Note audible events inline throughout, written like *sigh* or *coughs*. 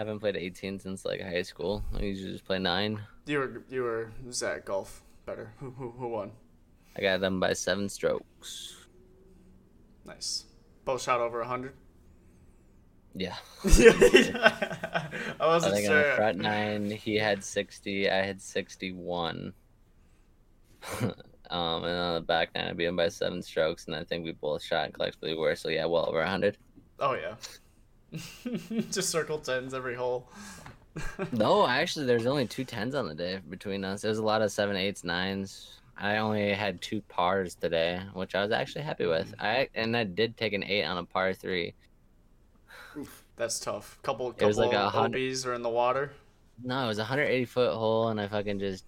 I haven't played 18 since like high school. I usually just play nine. You were you were Zach golf better. Who who, who won? I got them by seven strokes. Nice. Both shot over hundred. Yeah. I *laughs* *laughs* I wasn't think on the sure. front nine, he had 60. I had 61. *laughs* um, and on the back nine, I beat him by seven strokes, and I think we both shot collectively worse. So yeah, well over 100. Oh yeah. *laughs* Just circle tens every hole. No, actually, there's only two tens on the day between us. There's a lot of seven, eights, nines. I only had two pars today, which I was actually happy with. Mm-hmm. I and I did take an eight on a par three. That's tough. Couple It was couple like a of hundred- are in the water. No, it was a 180 foot hole, and I fucking just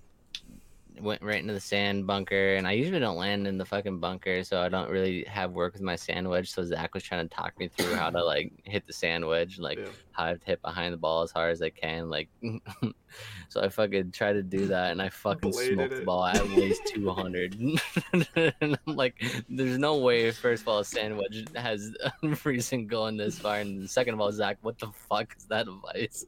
went right into the sand bunker. And I usually don't land in the fucking bunker, so I don't really have work with my sand wedge. So Zach was trying to talk me through how to *laughs* like hit the sand wedge, like Yeah. how to hit behind the ball as hard as I can. Like, *laughs* so I fucking tried to do that, and I fucking Bladed smoked the it. ball at least *laughs* 200. and I'm like, there's no way. First of all, a sand wedge has a reason going this far, and second of all, Zach, what the fuck is that advice?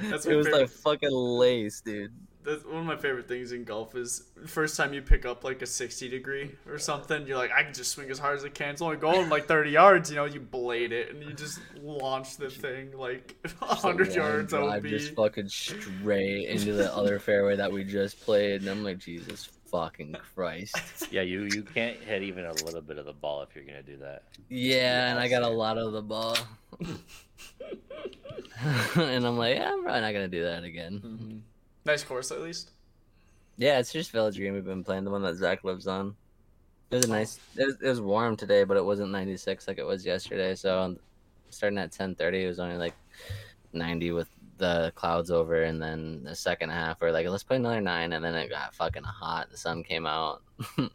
That's it was favorite- like fucking lace, dude. That's one of my favorite things in golf is first time you pick up like a 60 degree or something, you're like, I can just swing as hard as I can. It's only going like 30 yards, you know, you blade it and you just launch the thing like *laughs* 100 One yards drive OB. just fucking straight into the other fairway that we just played, and I'm like, Jesus fucking Christ. *laughs* Yeah, you you can't hit even a little bit of the ball if you're gonna do that. Yeah, and I got a lot of the ball. *laughs* and I'm like, yeah, I'm probably not gonna do that again. Mhm. Nice course at least. Yeah, it's just Village Green we've been playing, the one that Zach lives on. It was a nice. It was, it was warm today, but it wasn't 96 like it was yesterday. So starting at 10:30, it was only like 90 with the clouds over, and then the second half we're like, let's play another nine, and then it got fucking hot. The sun came out. *laughs*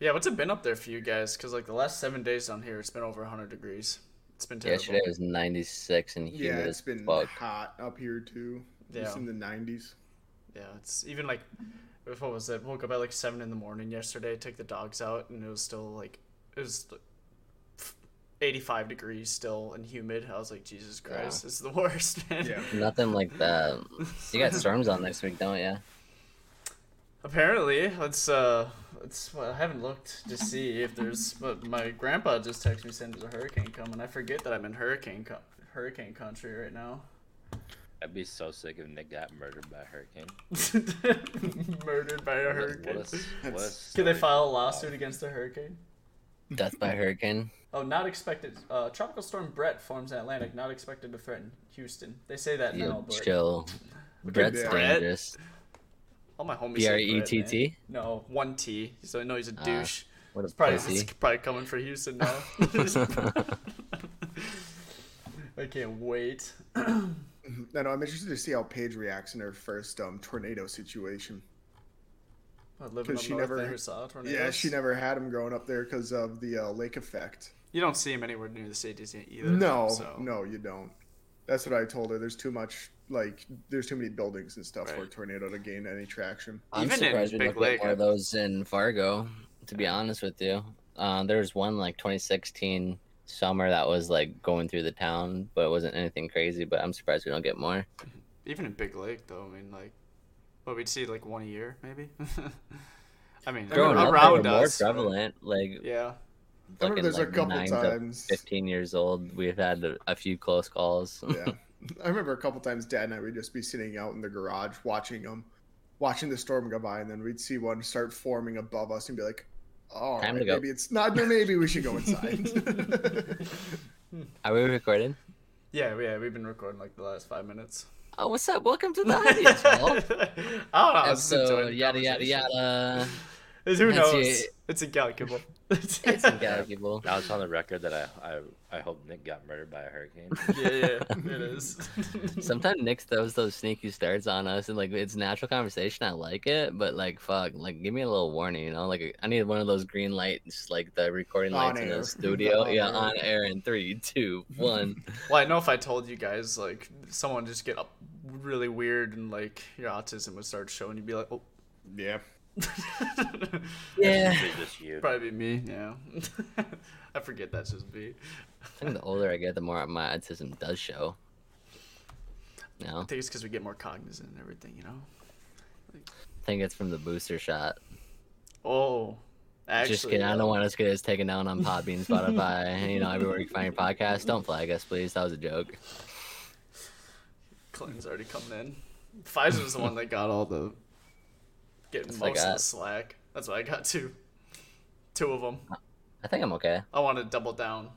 Yeah, what's it been up there for you guys? Because like the last seven days down here, it's been over 100 degrees. It's been terrible. Yesterday was 96 and humid Yeah, as it's been fuck. hot up here too. Just Yeah. in the 90s. Yeah, it's even like, what was it? Woke up at like seven in the morning yesterday. Took the dogs out, and it was still like, it was 85 degrees still and humid. I was like, Jesus Christ, this is the *laughs* worst, man. Yeah. Nothing like that. You got *laughs* storms on next week, don't you? Apparently, let's uh, let's. Well, I haven't looked to see if there's. But my grandpa just texted me saying there's a hurricane coming. I forget that I'm in hurricane co- hurricane country right now. I'd be so sick if Nick got murdered by a hurricane. *laughs* Murdered by a What hurricane. What a, *laughs* what a Can they file a lawsuit against the hurricane? Death by hurricane. Oh, not expected. Uh, Tropical storm Bret forms in Atlantic. Not expected to threaten Houston. They say that You now, but chill. Brett's Brett? dangerous. all my homies. Say R Brett, E T man. T. No, one T. So I know he's a Ah, douche. What a It's probably, pussy. it's probably coming for Houston now. *laughs* I can't wait. *clears throat* I know. I'm interested to see how Paige reacts in her first um, tornado situation. I living 'Cause up she never- never saw tornadoes. Yeah, she never had him growing up there because of the uh, lake effect. You don't see him anywhere near the cities either. No, so. no, you don't. That's what I told her. There's too much, like, there's too many buildings and stuff for a tornado to gain any traction. I'm Even surprised we Big don't Lake, get more of those in Fargo. To be honest with you, uh, there was one like 2016 summer that was like going through the town, but it wasn't anything crazy. But I'm surprised we don't get more. Even in Big Lake, though, I mean, like, well, we'd see like one a year, maybe. *laughs* I mean, Growing up, they were around more us. but- prevalent. Like Yeah. I remember fucking, there's a couple nine to times. 15 years old, we've had a, a few close calls. Yeah, *laughs* I remember a couple times Dad and I would just be sitting out in the garage watching them, watching the storm go by, and then we'd see one start forming above us and be like, "Oh, Time to go." maybe it's not. Maybe we should go inside." *laughs* *laughs* Are we recording? Yeah, yeah, we've been recording like the last five minutes. Oh, what's up? Welcome to the audience, Paul. I don't know. I was just Episode yada yada yada. Who That's knows? it. It's incalculable. It's incalculable. Now it's on the record that I, I I hope Nick got murdered by a hurricane. *laughs* yeah, yeah, it is. *laughs* Sometimes Nick throws those sneaky starts on us, and like it's natural conversation. I like it, but like fuck, like give me a little warning, you know? Like I need one of those green lights, like the recording On lights in the *laughs* studio. On yeah, air. on air in three, two, one. well, I know if I told you guys, like, someone just get up really weird and like your autism would start showing, you'd be like, oh, Yeah. Yeah. Just you. probably me. Yeah. *laughs* I forget that's just me. I think the older I get, the more my autism does show. No, I think it's because we get more cognizant and everything, you know. I think it's from the booster shot. Oh, actually, Just kidding. I don't want us to get us taken down on Podbean, Spotify, *laughs* you know, everywhere you find your podcast. Don't flag us, please. That was a joke. Clinton's already coming in. Pfizer's the one that got all the getting That's most of the slack. That's what I got too. Two of them. I think I'm okay. I want to double down.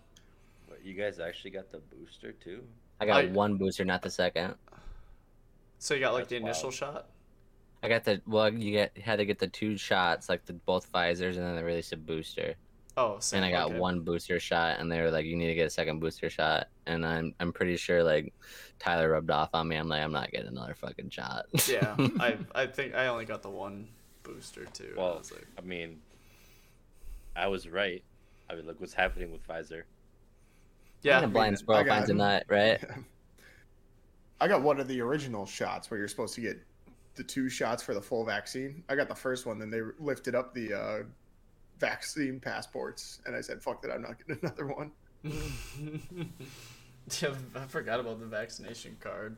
But you guys actually got the booster too? I got I- one booster, not the second. So you got like the initial wild. shot. I got the well, you get had to get the two shots, like the both Pfizer's, and then they released a booster. Oh, same. And I got okay. one booster shot, and they were like, "You need to get a second booster shot." And I'm I'm pretty sure like Tyler rubbed off on me. I'm like, I'm not getting another fucking shot. Yeah, *laughs* I I think I only got the one booster too. and I Well, was like, I mean, I was right. I mean, look what's happening with Pfizer. yeah, a blind mean, squirrel I got- finds a nut, right? *laughs* I got one of the original shots where you're supposed to get the two shots for the full vaccine. I got the first one, then they lifted up the uh, vaccine passports, and I said, "Fuck that! I'm not getting *laughs* another one." *laughs* yeah, I forgot about the vaccination card.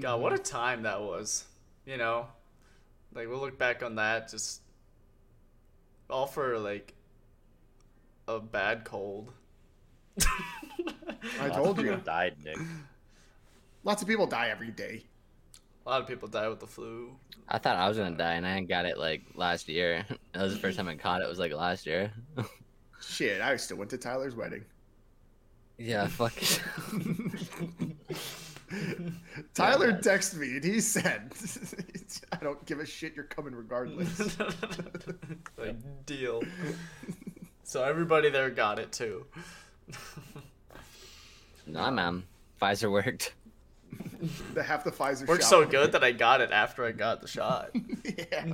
God, what a mm-hmm. time that was. You know, like we'll look back on that just all for like a bad cold. *laughs* I told you. died, Nick. Lots of people die every day. A lot of people die with the flu. I thought I was gonna die, and I got it like last year. *laughs* That was the first time I caught it. Was like last year. *laughs* Shit, I still went to Tyler's wedding. yeah, fuck. *laughs* Tyler texted me and he said, "I don't give a shit. You're coming regardless." like deal. So everybody there got it too. nah, man. Pfizer worked. The half the Pfizer Worked shot so good that I got it after I got the shot. *laughs* yeah.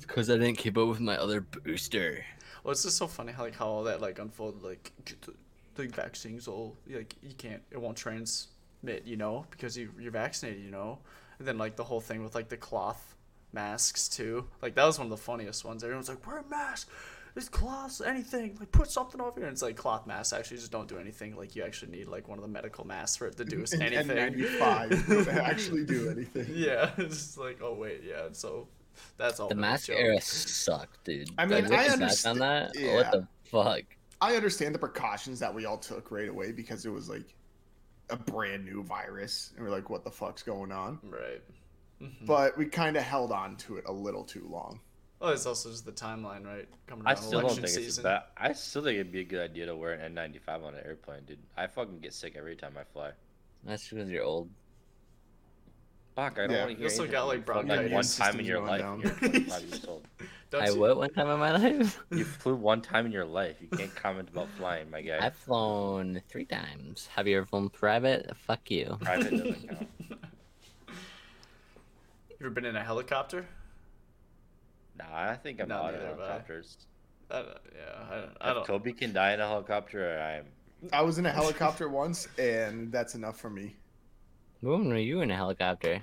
Because I didn't keep up with my other booster. Well, it's just so funny how like how all that like unfolded. Like the, the vaccines all like you can't it won't transmit, you know, because you you're vaccinated, you know. And then like the whole thing with like the cloth masks too. Like that was one of the funniest ones. Everyone's like, wear a mask. It's cloths, anything. Like put something over here. And it's like cloth masks actually just don't do anything. Like you actually need like one of the medical masks for it to do And anything. N95 don't *laughs* actually do anything. yeah, *laughs* it's just like oh wait, yeah. So that's all. The been mask joke. era sucked, dude. I mean, Like, I looking back on that. underst- What the fuck? I understand the precautions that we all took right away because it was like a brand new virus, and we're like, "What the fuck's going on?" Right. Mm-hmm. But we kind of held on to it a little too long. Well, it's also just the timeline, right? Coming I around still don't election think it's bad. I still think it'd be a good idea to wear an N95 on an airplane, dude. I fucking get sick every time I fly. That's because you're old. Fuck, I don't Yeah. want to You hear. also anything got, like, you. Fuck, bronchitis one time in your life. down. You're 25 years old. *laughs* I what one time in my life? *laughs* You flew one time in your life. You can't comment about flying, my guy. I've flown three times. Have you ever flown private? Fuck you. Private doesn't *laughs* count. You ever been in a helicopter? Nah, I think I'm Not out of neither have I. helicopters. I don't, yeah, I don't. I If don't Kobe can die in a helicopter, I am. I was in a helicopter once, and that's enough for me. When were you in a helicopter?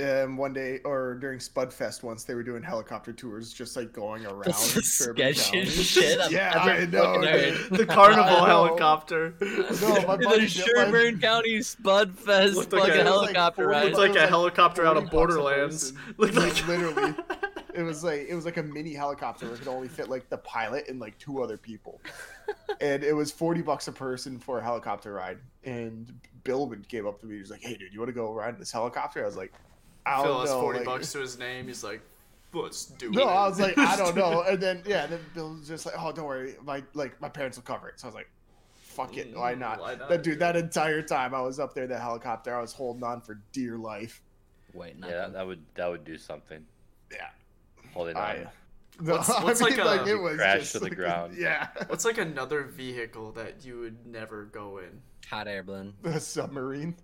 Um, one day, or during Spudfest once, they were doing helicopter tours, just like going *laughs* around. That's the Sherburne sketchiest County. *laughs* shit I've yeah, I know. fucking heard. dude. the carnival *laughs* helicopter. No, my buddy the Sherburne my- County Spudfest Looked like fucking a- it was like helicopter 40 ride. It's like a helicopter out of 40 bucks a Borderlands. person. Looked like literally. It was like it was like a mini helicopter. It could only fit like the pilot and like two other people, *laughs* and it was forty bucks a person for a helicopter ride. And Billman came up to me. He was like, "Hey, dude, you want to go ride in this helicopter?" I was like, "I Phil don't has know." forty like- bucks to his name. He's like, let's do no, it. I was like, I don't know. *laughs* And then yeah, then Bill was just like, "Oh, don't worry, my like my parents will cover it." So I was like, fuck it, why Mm, not? why not? That dude, that entire time I was up there, in the helicopter, I was holding on for dear life. Wait, Yeah, that, that would that would do something. Yeah. Holding I- on. No, What's- what's like a- it was Crash just to the like- ground. Yeah, What's like another vehicle that you would never go in? hot air balloon. the submarine.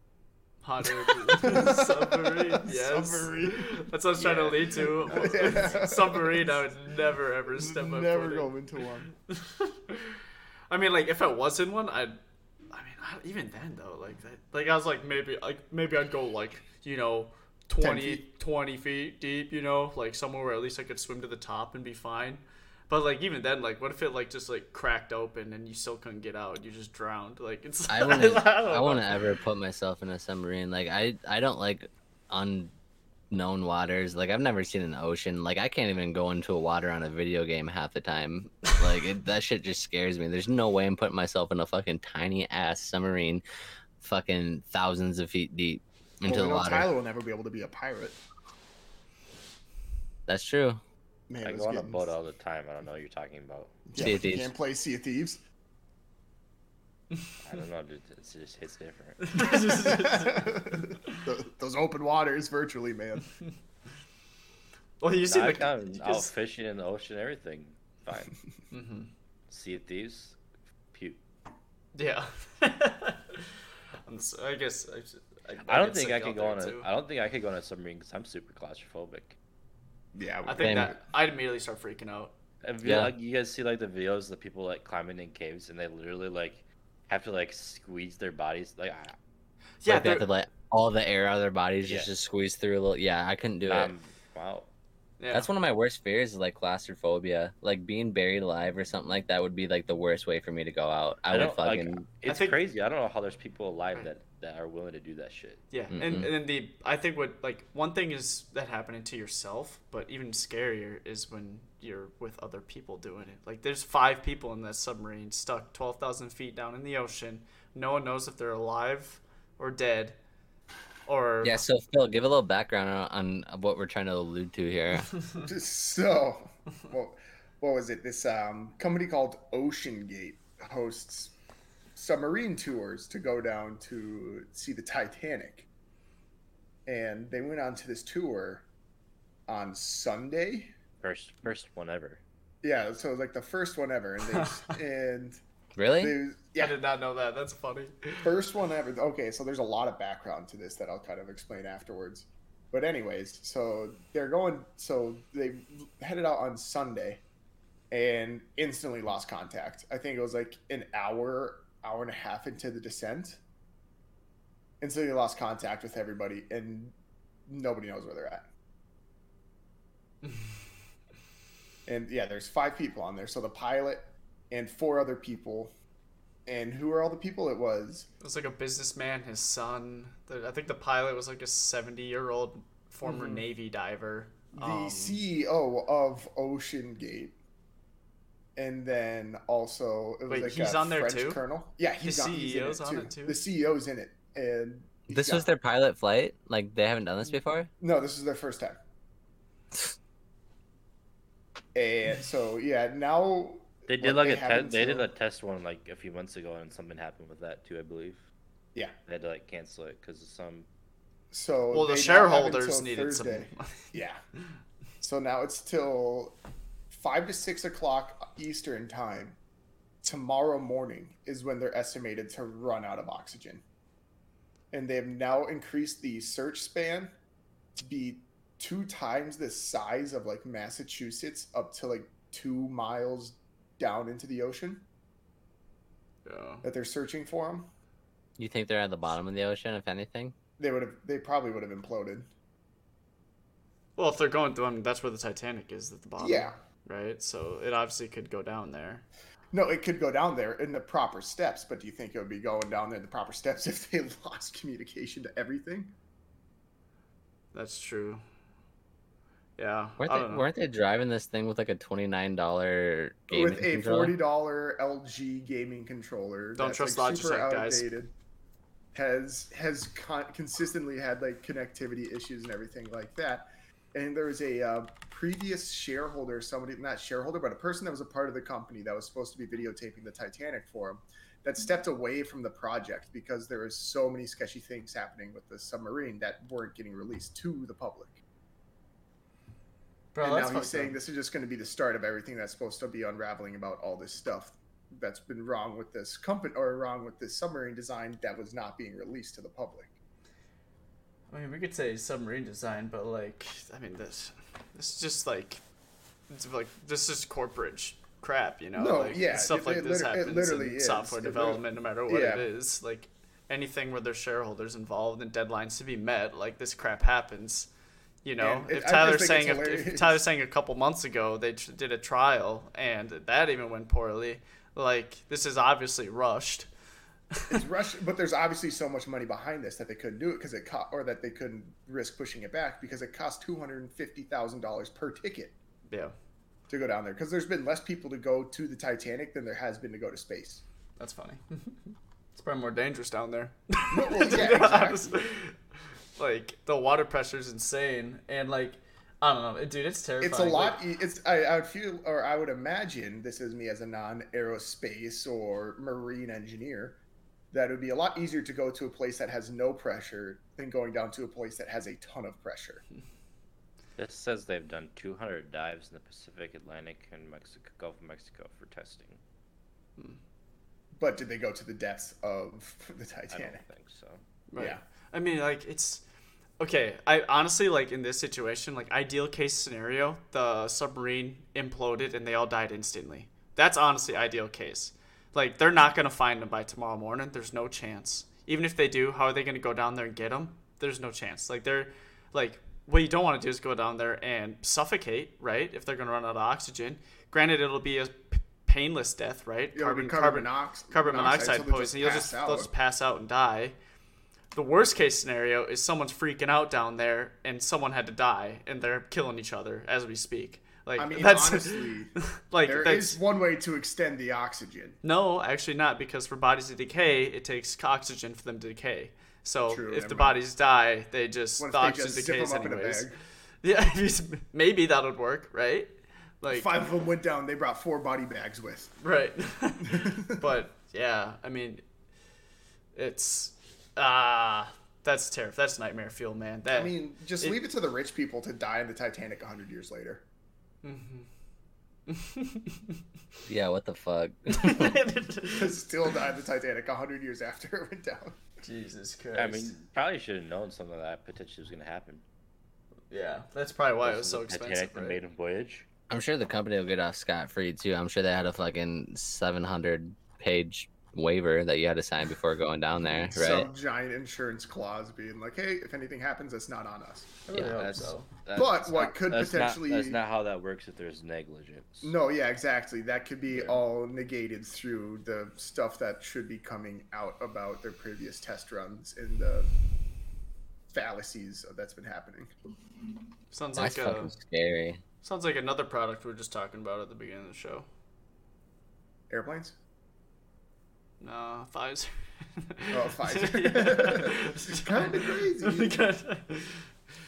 Hot air *laughs* balloon. submarine. *laughs* Yes. Submarine. That's what I was trying to lead to. *laughs* Yeah. submarine. I would never ever step my Never foot in. go into one. I mean, like if I was in one, I'd. I mean, I, even then though, like that, like I was like maybe like maybe I'd go like you know 20, feet. 20 feet deep, you know, like somewhere where at least I could swim to the top and be fine. But like even then, like what if it like just like cracked open and you still couldn't get out? You just drowned. Like it's. I *laughs* wouldn't. don't I know. wouldn't ever put myself in a submarine. Like I, I don't like unknown waters. Like I've never seen an ocean. Like I can't even go into a water on a video game half the time. Like it, that shit just scares me. There's no way I'm putting myself in a fucking tiny ass submarine, fucking thousands of feet deep into well, we the know water. Tyler will never be able to be a pirate. That's true. Man, I it was go on a boat all the time. I don't know what you're talking about. Yeah, Sea of you Thieves. Can't play Sea of Thieves. I don't know, dude. It just hits different. *laughs* *laughs* Those open waters, virtually, man. *laughs* well, you see Nah, I the count out because- fishing in the ocean, everything. Fine. Mhm. Sea of Thieves, pew. Yeah. I'm s- I guess I, s- I don't think I could go on a. too. I don't think I could go on a submarine because I'm super claustrophobic. Yeah, I think that I'd immediately start freaking out. Have you, Yeah. like you guys see like the videos of people like climbing in caves and they literally like have to like squeeze their bodies like I- Yeah, like they have to let all the air out of their bodies just Yeah. to squeeze through a little. Yeah, I couldn't do it. um wow yeah. That's one of my worst fears is like claustrophobia. Like being buried alive or something like that would be like the worst way for me to go out. I, would don't like fucking it's think- crazy I don't know how there's people alive that that are willing to do that shit Yeah, and Mm-mm. and then the I think what like one thing is that happening to yourself, but even scarier is when you're with other people doing it. Like there's five people in that submarine stuck twelve thousand feet down in the ocean. No one knows if they're alive or dead, or Yeah, so Phil, give a little background on, on what we're trying to allude to here. *laughs* *laughs* so, well, what was it? This um, company called OceanGate hosts submarine tours to go down to see the Titanic. And they went on to this tour on Sunday. first first one ever Yeah, so it was like the first one ever, and they *laughs* and Really? they I yeah did not know that. That's funny. First one ever. Okay, so there's a lot of background to this that I'll kind of explain afterwards. But anyways, so they're going. So they headed out on Sunday, and instantly lost contact. I think it was like an hour, hour and a half into the descent. Instantly lost contact with everybody, and nobody knows where they're at. *laughs* and yeah, there's five people on there. So the pilot and four other people. And who are all the people? It was It was like a businessman, his son. The, I think the pilot was like a seventy-year-old former Mhm. Navy diver. the Um, CEO of OceanGate, and then also it was Wait, like he's a on there French too? colonel. Yeah, he's The on, he's in CEO's it on too. it too? The CEO's in it, and he's This was got- their pilot flight? Like they haven't done this before? no. This is their first time. *laughs* and so yeah, now they did what like a have test they did a test one like a few months ago and something happened with that too I believe Yeah. they had to like cancel it because of some So well, the they now have shareholders needed Thursday. some. Yeah. *laughs* So now it's till five to six o'clock Eastern time. Tomorrow morning is when they're estimated to run out of oxygen. And they have now increased the search span to be two times the size of like Massachusetts up to like two miles down into the ocean yeah. that they're searching for them. You think they're at the bottom of the ocean, if anything? They would have, they probably would have imploded. Well, if they're going through, I mean, that's where the Titanic is at the bottom. Yeah. Right. So it obviously could go down there. No, it could go down there in the proper steps, but do you think it would be going down there in the proper steps *laughs* if they *laughs* lost communication to everything? That's true. Yeah. Weren't I they, don't know. weren't they driving this thing with like a twenty nine dollar gaming With a controller? forty dollar LG gaming controller, Don't that's, trust like, super Logitech, guys. outdated, has has con- consistently had like connectivity issues and everything like that. And there was a uh, previous shareholder, somebody not shareholder, but a person that was a part of the company that was supposed to be videotaping the Titanic for him, that stepped away from the project because there was so many sketchy things happening with the submarine that weren't getting released to the public. Bro, and now he's saying up. this is just going to be the start of everything that's supposed to be unraveling about all this stuff that's been wrong with this company or wrong with this submarine design that was not being released to the public. I mean, we could say submarine design, but like, I mean, this, this is just like, it's like this is corporate sh- crap, you know? No, like, yeah, stuff it- like it this liter- it happens literally in is. software It lit- development, no matter what yeah. it is. Like, anything where there's shareholders involved and deadlines to be met, like this crap happens. You know, it- if I just Tyler's saying if, if hilarious. Tyler's saying a couple months ago they tr- did a trial and that even went poorly, like this is obviously rushed. It's rush, but there's obviously so much money behind this that they couldn't do it because it cost, or that they couldn't risk pushing it back because it cost two hundred and fifty thousand dollars per ticket Yeah, to go down there. Because there's been less people to go to the Titanic than there has been to go to space. that's funny. *laughs* it's probably more dangerous down there. *laughs* Well, well, yeah, exactly. like the water pressure is insane, and like I don't know, dude, it's terrifying. It's a lot. Like, It's I, I would feel, or I would imagine, this is me as a non-aerospace or marine engineer, that it would be a lot easier to go to a place that has no pressure than going down to a place that has a ton of pressure. *laughs* This says they've done 200 dives in the Pacific, Atlantic, and Mexico, Gulf of Mexico for testing. Hmm. But did they go to the depths of *laughs* the Titanic? I don't think so. right. yeah. I mean, like it's okay. I honestly like in this situation, like ideal case scenario, the submarine imploded and they all died instantly. That's honestly ideal case. Like they're not gonna find them by tomorrow morning. There's no chance. Even if they do, how are they gonna go down there and get them? There's no chance. Like they're like what you don't want to do is go down there and suffocate, right? If they're gonna run out of oxygen. Granted, it'll be a painless death, right? Yeah, it'll carbon monox- carbon monoxide, monoxide so they'll just poisoning. You'll just they'll just pass out and die. The worst case scenario is someone's freaking out down there and someone had to die and they're killing each other as we speak. Like I mean, that's *laughs* honestly, like there that's is one way to extend the oxygen. no, actually not because for bodies to decay, it takes oxygen for them to decay. So True, if the bodies die, they just What the oxygen just decays them up in a anyways. *laughs* Yeah, maybe that would work, right? Like Five of them went down. They brought four body bags with. Right. *laughs* but yeah, I mean, it's ah, that's terrible. That's nightmare fuel, man. That I mean, just it- leave it to the rich people to die in the Titanic a hundred years later. Mm-hmm. *laughs* Yeah, what the fuck? *laughs* *laughs* Still die in the Titanic a hundred years after it went down. Jesus Christ. I mean, probably should have known something of that potentially was going to happen. yeah, that's probably why it was so expensive. Titanic, the maiden voyage. I'm sure the company will get off scot free too. I'm sure they had a fucking 700 page waiver that you had to sign before going down there, right? Some giant insurance clause being like, "Hey, if anything happens, it's not on us." Really Yeah, that's- so. That's But what not- could that's potentially- Not, that's not how that works if there's negligence. No, yeah, exactly. That could be Yeah. all negated through the stuff that should be coming out about their previous test runs and the fallacies that's been happening. Sounds That's like uh, a, scary. sounds like another product we are just talking about at the beginning of the show. Airplanes? No, Pfizer. Oh, *laughs* Pfizer. It's kinda crazy. *laughs*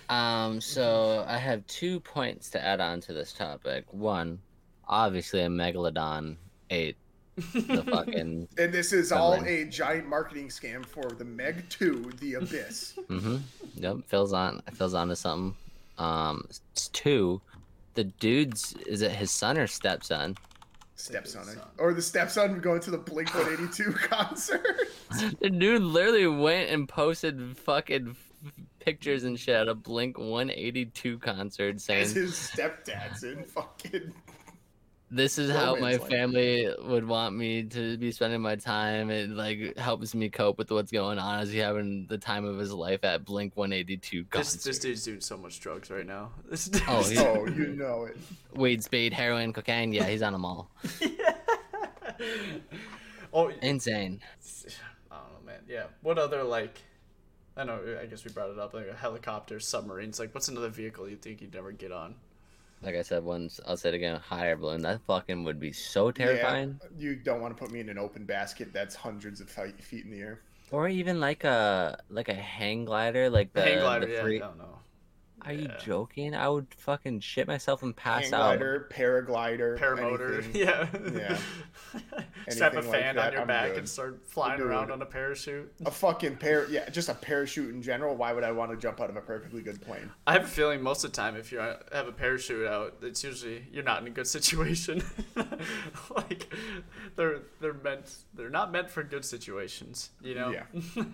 Um, so I have two points to add on to this topic. One, obviously a megalodon ate the *laughs* fucking. And this is all a giant marketing scam for the Meg 2, The Abyss. mm-hmm. Yep, Phil's on. Phil's on to something. Um, s- two, the dude's is it his son or stepson? Stepson. Or the stepson going to the Blink 182 *laughs* concert. The dude literally went and posted fucking pictures and shit at a Blink 182 concert saying As his stepdad's in fucking. This is how my land. family would want me to be spending my time. It like helps me cope with what's going on as he having the time of his life at Blink 182 this concert. this dude's doing so much drugs right now. *laughs* This Oh, dude's- he's- Oh, you know it. Weed, speed, heroin, cocaine. Yeah, he's on them all. yeah. *laughs* oh, Insane. I don't know, man. Yeah. What other like? I know. I guess we brought it up. Like a helicopter, submarines. Like, what's another vehicle you think you'd never get on? Like I said once, I'll say it again. Hot air balloon. That fucking would be so terrifying. Yeah, you don't want to put me in an open basket that's hundreds of fe- feet in the air. Or even like a like a hang glider, like the Hang glider. the Yeah. free- I don't know. Are you Yeah. joking? I would fucking shit myself and pass Hang out. glider, paraglider, Paramotor, anything. *laughs* yeah. Yeah. Strap a Anything like fan that, on your I'm back good. and start flying Dude. around on a parachute. A fucking par yeah, just a parachute in general. Why would I want to jump out of a perfectly good plane? I have a feeling most of the time, if you uh, have a parachute out, it's usually you're not in a good situation. *laughs* like they're they're meant they're not meant for good situations, you know. Yeah. *laughs*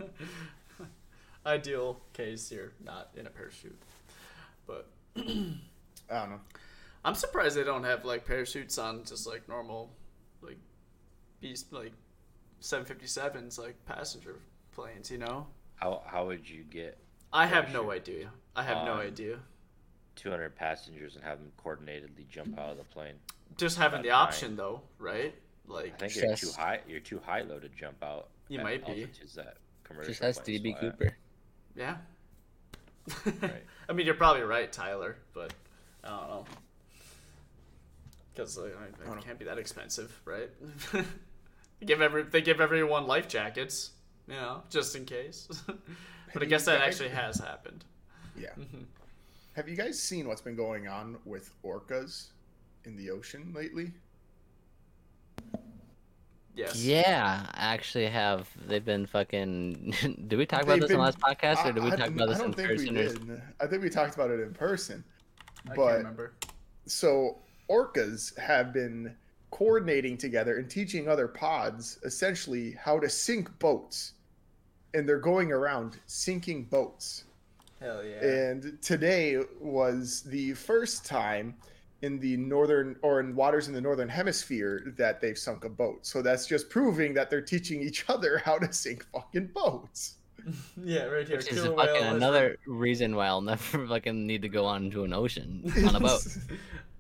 Ideal case, you're not in a parachute, but *clears throat* I don't know. I'm surprised they don't have like parachutes on just like normal, like beast like 757s like passenger planes. You know. How how would you get I have no idea. I have no idea. 200 passengers and have them coordinatedly jump out of the plane? Just having the flying. option though, right? Like I Like think you're too high. You're too high low to jump out. You might be. altitudes that commercial Just ask planes DB fly at. Cooper. Yeah. Right. *laughs* I mean, you're probably right, Tyler, but I don't know. Because like, it know. can't be that expensive, right? they *laughs* give every they give everyone life jackets, you know, just in case. *laughs* but I guess that actually has happened. Yeah. Mm-hmm. Have you guys seen what's been going on with orcas in the ocean lately? Yes. Yeah, I actually have. They've been fucking. *laughs* did we talk about They've this been- in last podcast, or I- did we I- talk about I this don't in think we person? or- did. I think we talked about it in person. I but- can't remember. So orcas have been coordinating together and teaching other pods essentially how to sink boats. And they're going around sinking boats. Hell yeah. And today was the first time in the northern or in waters in the northern hemisphere that they've sunk a boat. So that's just proving that they're teaching each *laughs* other how to sink fucking boats. *laughs* yeah, right here. Which is Killer fucking whale has another reason why I'll *laughs* never fucking need to go onto an ocean on a boat.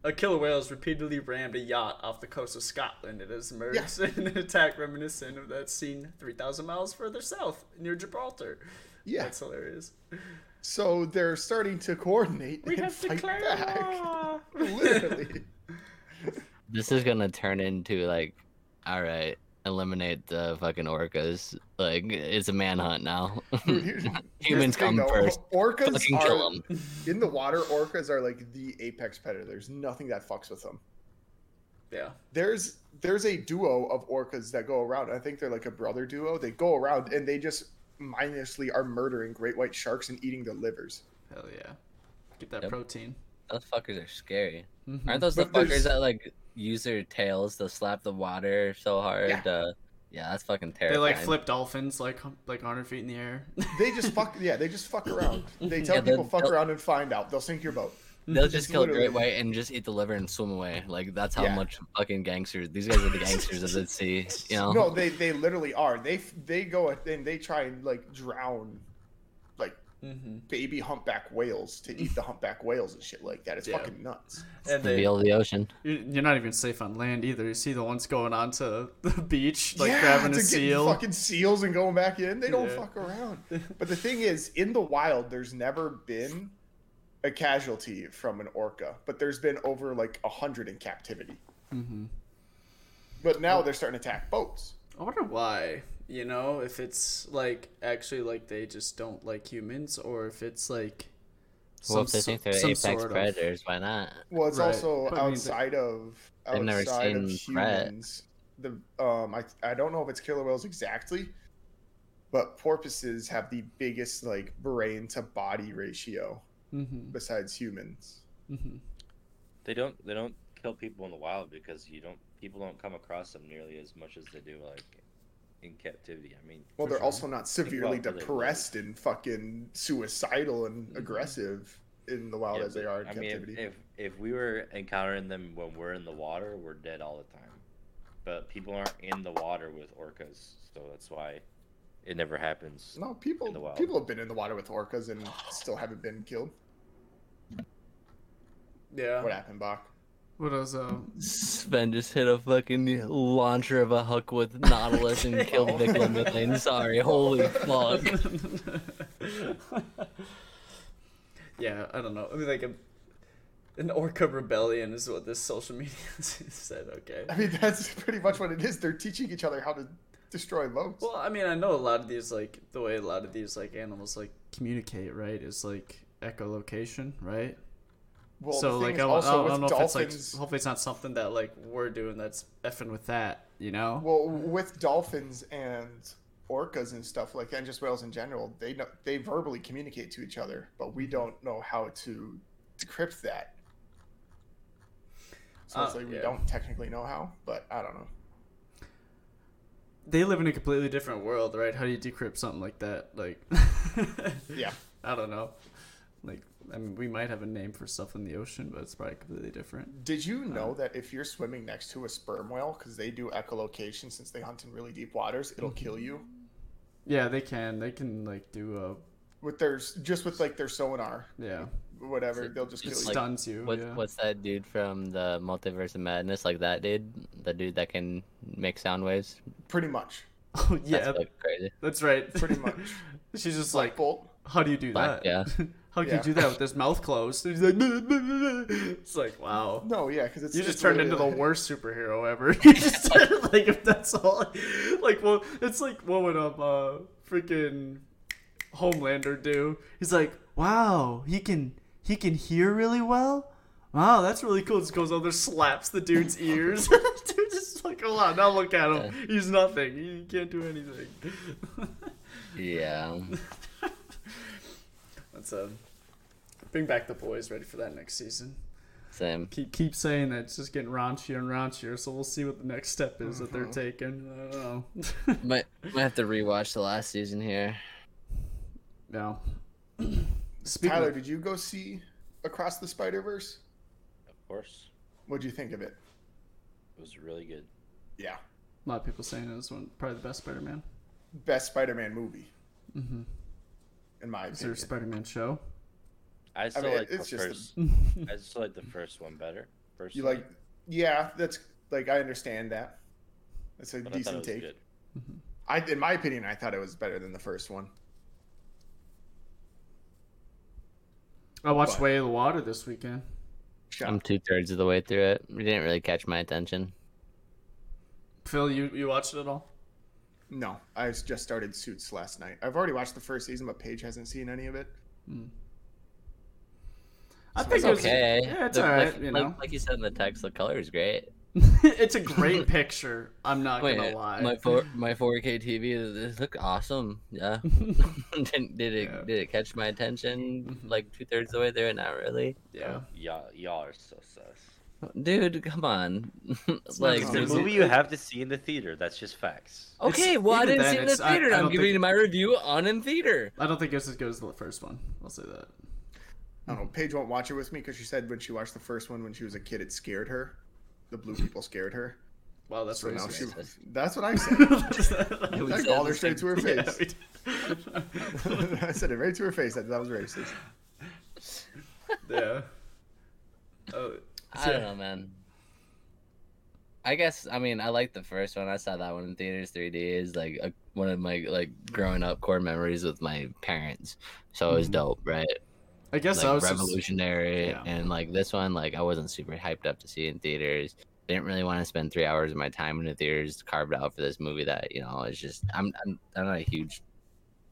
A killer whale has repeatedly rammed a yacht off the coast of Scotland. It has emerged in an attack reminiscent of that seen 3,000 miles further south near Gibraltar. Yeah. That's hilarious. So they're starting to coordinate We and have fight declared back. *laughs* Literally. This is gonna turn into like, all right, eliminate the fucking orcas. Like it's a manhunt now. Dude, here's- *laughs* here's Humans the come though. first. Orcas Fucking are kill 'em. in the water. Orcas are like the apex predator. There's nothing that fucks with them. Yeah. There's there's a duo of orcas that go around. I think they're like a brother duo. They go around and they just mindlessly are murdering great white sharks and eating their livers. Hell yeah. Get that Yep. protein. Those fuckers are scary. Mhm. Aren't those the But there's- fuckers that like use their tails to slap the water so hard? Yeah. Uh, yeah, that's fucking terrifying. They like flip dolphins like like 100 feet in the air. They just fuck. Yeah, they just fuck around. *laughs* They tell Yeah, people fuck they'll- around and find out. They'll sink your boat. They'll *laughs* It's just kill a great white and just eat the liver and swim away. Like that's how Yeah. much fucking gangsters. These guys are the gangsters of the *laughs* sea. You know. No, they they literally are. They they go and they try and like drown, like hmm baby humpback whales to eat the *laughs* humpback whales and shit like that. It's Yeah. fucking nuts. And the they, veal of the ocean. you- you're not even safe on land either. You see the ones going onto the beach, like yeah, grabbing to a get seal. fucking seals and going back in. They don't Yeah. fuck around. But the thing is, in the wild, there's never been a casualty from an orca, but there's been over like a hundred in captivity. hmm But now they're starting to attack boats. I wonder why. You know, if it's like actually like they just don't like humans, or if it's like Well, if they think they're some apex sort of- predators, why not? Well, it's Right. also But I mean, the- outside of They've never outside of seen threat. humans. The um, I I don't know if it's killer whales exactly, but porpoises have the biggest like brain to body ratio Mhm, besides humans. mhm. They don't they don't kill people in the wild because you don't people don't come across them nearly as much as they do like in captivity. I mean, Well, they're sure. also not severely about where they depressed and fucking suicidal and Mm-hmm. aggressive in the wild yeah, as they are in I captivity. mean, if if we were encountering them when we're in the water, we're dead all the time. But people aren't in the water with orcas, so that's why it never happens. no, in the people wild. people have been in the water with orcas and still haven't been killed. Yeah. What happened, Bach? What was uh? Sven just hit a fucking launcher of a hook with Nautilus and *laughs* killed Viclamithane. Sorry, holy fuck. *laughs* yeah, I don't know. I mean, like a, an orca rebellion is what this social media *laughs* said. Okay. I mean, that's pretty much what it is. They're teaching each other how to destroy boats. Well, I mean, I know a lot of these like the way a lot of these like animals like communicate, right? Is like echolocation, right? Well, so like I, don't- I don't know with if it's like hopefully it's not something that like we're doing that's effing with that, you know? Well, with dolphins and orcas and stuff like that, and just whales in general, they know they verbally communicate to each other, but we don't know how to decrypt that. So it's Uh, like we yeah. don't technically know how, but I don't know. they live in a completely different world, right? How do you decrypt something like that? Like, *laughs* Yeah. I don't know. Like, I mean, we might have a name for stuff in the ocean, but it's probably completely different. Did you um, know that if you're swimming next to a sperm whale, because they do echolocation since they hunt in really deep waters, it'll mm-hmm. kill you Yeah, they can. They can like do a with their just with like their sonar, yeah. whatever. They'll just kill It you. stuns you. What, yeah. What's that dude from the Multiverse of Madness? Like that dude, the dude that can make sound waves. Pretty much. *laughs* Oh That's yeah, like crazy. that's right. Pretty much. *laughs* She's just Black like, Bolt. how do you do Black- that? yeah. *laughs* how can Yeah. you do that with his mouth closed? *laughs* And he's like, it's like wow. No, yeah, because it's You just it's turned into the worst superhero ever. *laughs* You just *laughs* like if that's all. Like well, it's like what would um uh freaking Homelander do? He's like, wow, he can he can hear really well. Wow, that's really cool. Just goes over there, slaps the dude's ears. Dude just like, hold on, now look at him. He's nothing. He can't do anything. Yeah. That's a bring back the boys. Ready for that next season. Same. Keep keep saying that it's just getting raunchier and raunchier. So we'll see what the next step is that they're Mhm. taking. I don't know. *laughs* Might might have to rewatch the last season here. No. *clears throat* Speaking Tyler, of, did you go see Across the Spider Verse? Of course, What'd you think of it? it was really good. Yeah, a lot of people saying it was one probably the best Spider-Man. best Spider-Man movie, Mm-hmm. In my Is there a. Spider-Man show? I still mean, like it's the just first. Mm-hmm. *laughs* I still like the first one better. First. You like? Yeah, that's like I understand that. That's a But I it decent was take. good. I, in my opinion, I thought it was better than the first one. I watched But- Way of the Water this weekend. Shut I'm two thirds of the way through it. It didn't really catch my attention. Phil, you you watched it at all? No, I just started Suits last night. I've already watched the first season, but Paige hasn't seen any of it. Hmm. I think It's it was okay. Yeah, it's The- alright. like, You like- know, like you said in the text, the color is great. *laughs* it's a great *laughs* picture. I'm not Wait, gonna lie. my four my 4K TV this look awesome. Yeah. *laughs* did, did it Yeah. did it catch my attention mm-hmm. like two thirds of the way there? Not really. yeah. Y'all, y'all are so sus. Dude, come on. *laughs* not like just It's a movie it- you have to see in the theater. That's just facts. Okay, It's- well I didn't see it in the it's- I- theater. I I'm giving think- my review on in theater. I don't think it's as good as the first one. I'll say that. I don't know. Paige won't watch it with me because she said when she watched the first one when she was a kid, it scared her. The blue people scared her. Wow, that's So now she. racist. That's what I said. *laughs* We I said called the her straight to her face. *laughs* we did. I said it right to her face. That that was racist. yeah. Oh, I don't know, man. I guess I mean I like the first one. I saw that one in theaters 3D. Is like a, one of my like growing up core memories with my parents. So it was Mhm. dope, right? I guess like I was just- revolutionary yeah. and like this one like i wasn't super hyped up to see in theaters didn't really want to spend three hours of my time in the theaters carved out for this movie that you know it's just i'm i'm, I'm not a huge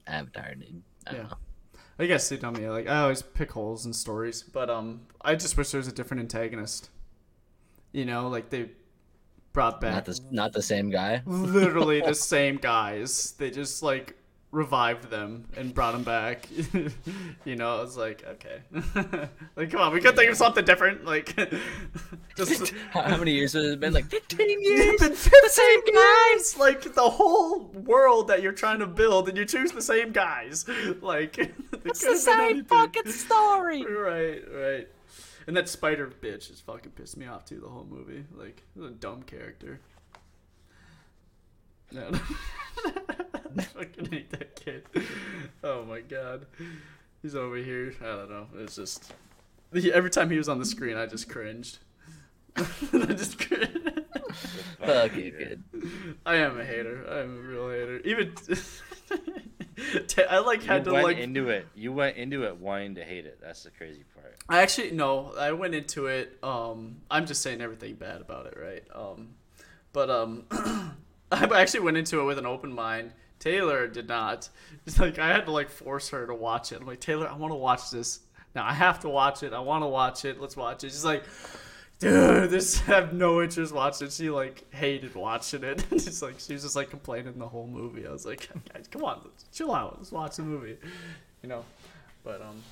avatar dude I don't Yeah. know. I guess they tell me like I always pick holes in stories, but um, I just wish there was a different antagonist. You know, like they brought back not the not the same guy literally the *laughs* same guys. They just like revived them and brought them back. *laughs* you know, I was like, okay, *laughs* like come on, we could think of something different. Like, *laughs* just how, many years has it been like 15 It's years been 15 years! Like the whole world that you're trying to build, and you choose the same guys. Like it's the same fucking story Right, right. And that spider bitch just fucking pissed me off too. The whole movie, like, a dumb character. No, I *laughs* fucking hate that kid. Oh my god, he's over here. I don't know. It's just he, every time he was on the screen, I just cringed. *laughs* I just cringed. *laughs* fuck you kid I am a hater. I am a real hater. Even I like had you to went like. into it. You went into it wanting to hate it. That's the crazy part. I actually no. I went into it. Um, I'm just saying everything bad about it, right? Um, but um, *clears throat* I actually went into it with an open mind. Taylor did not. It's like I had to like force her to watch it. I'm like Taylor, I want to watch this. Now I have to watch it. I want to watch it. Let's watch it. She's like, dude, this *laughs* I have no interest watching it. She like hated watching it. *laughs* It's like she was just like complaining the whole movie. I was like, guys, come on, let's chill out. Let's watch the movie. You know, but um,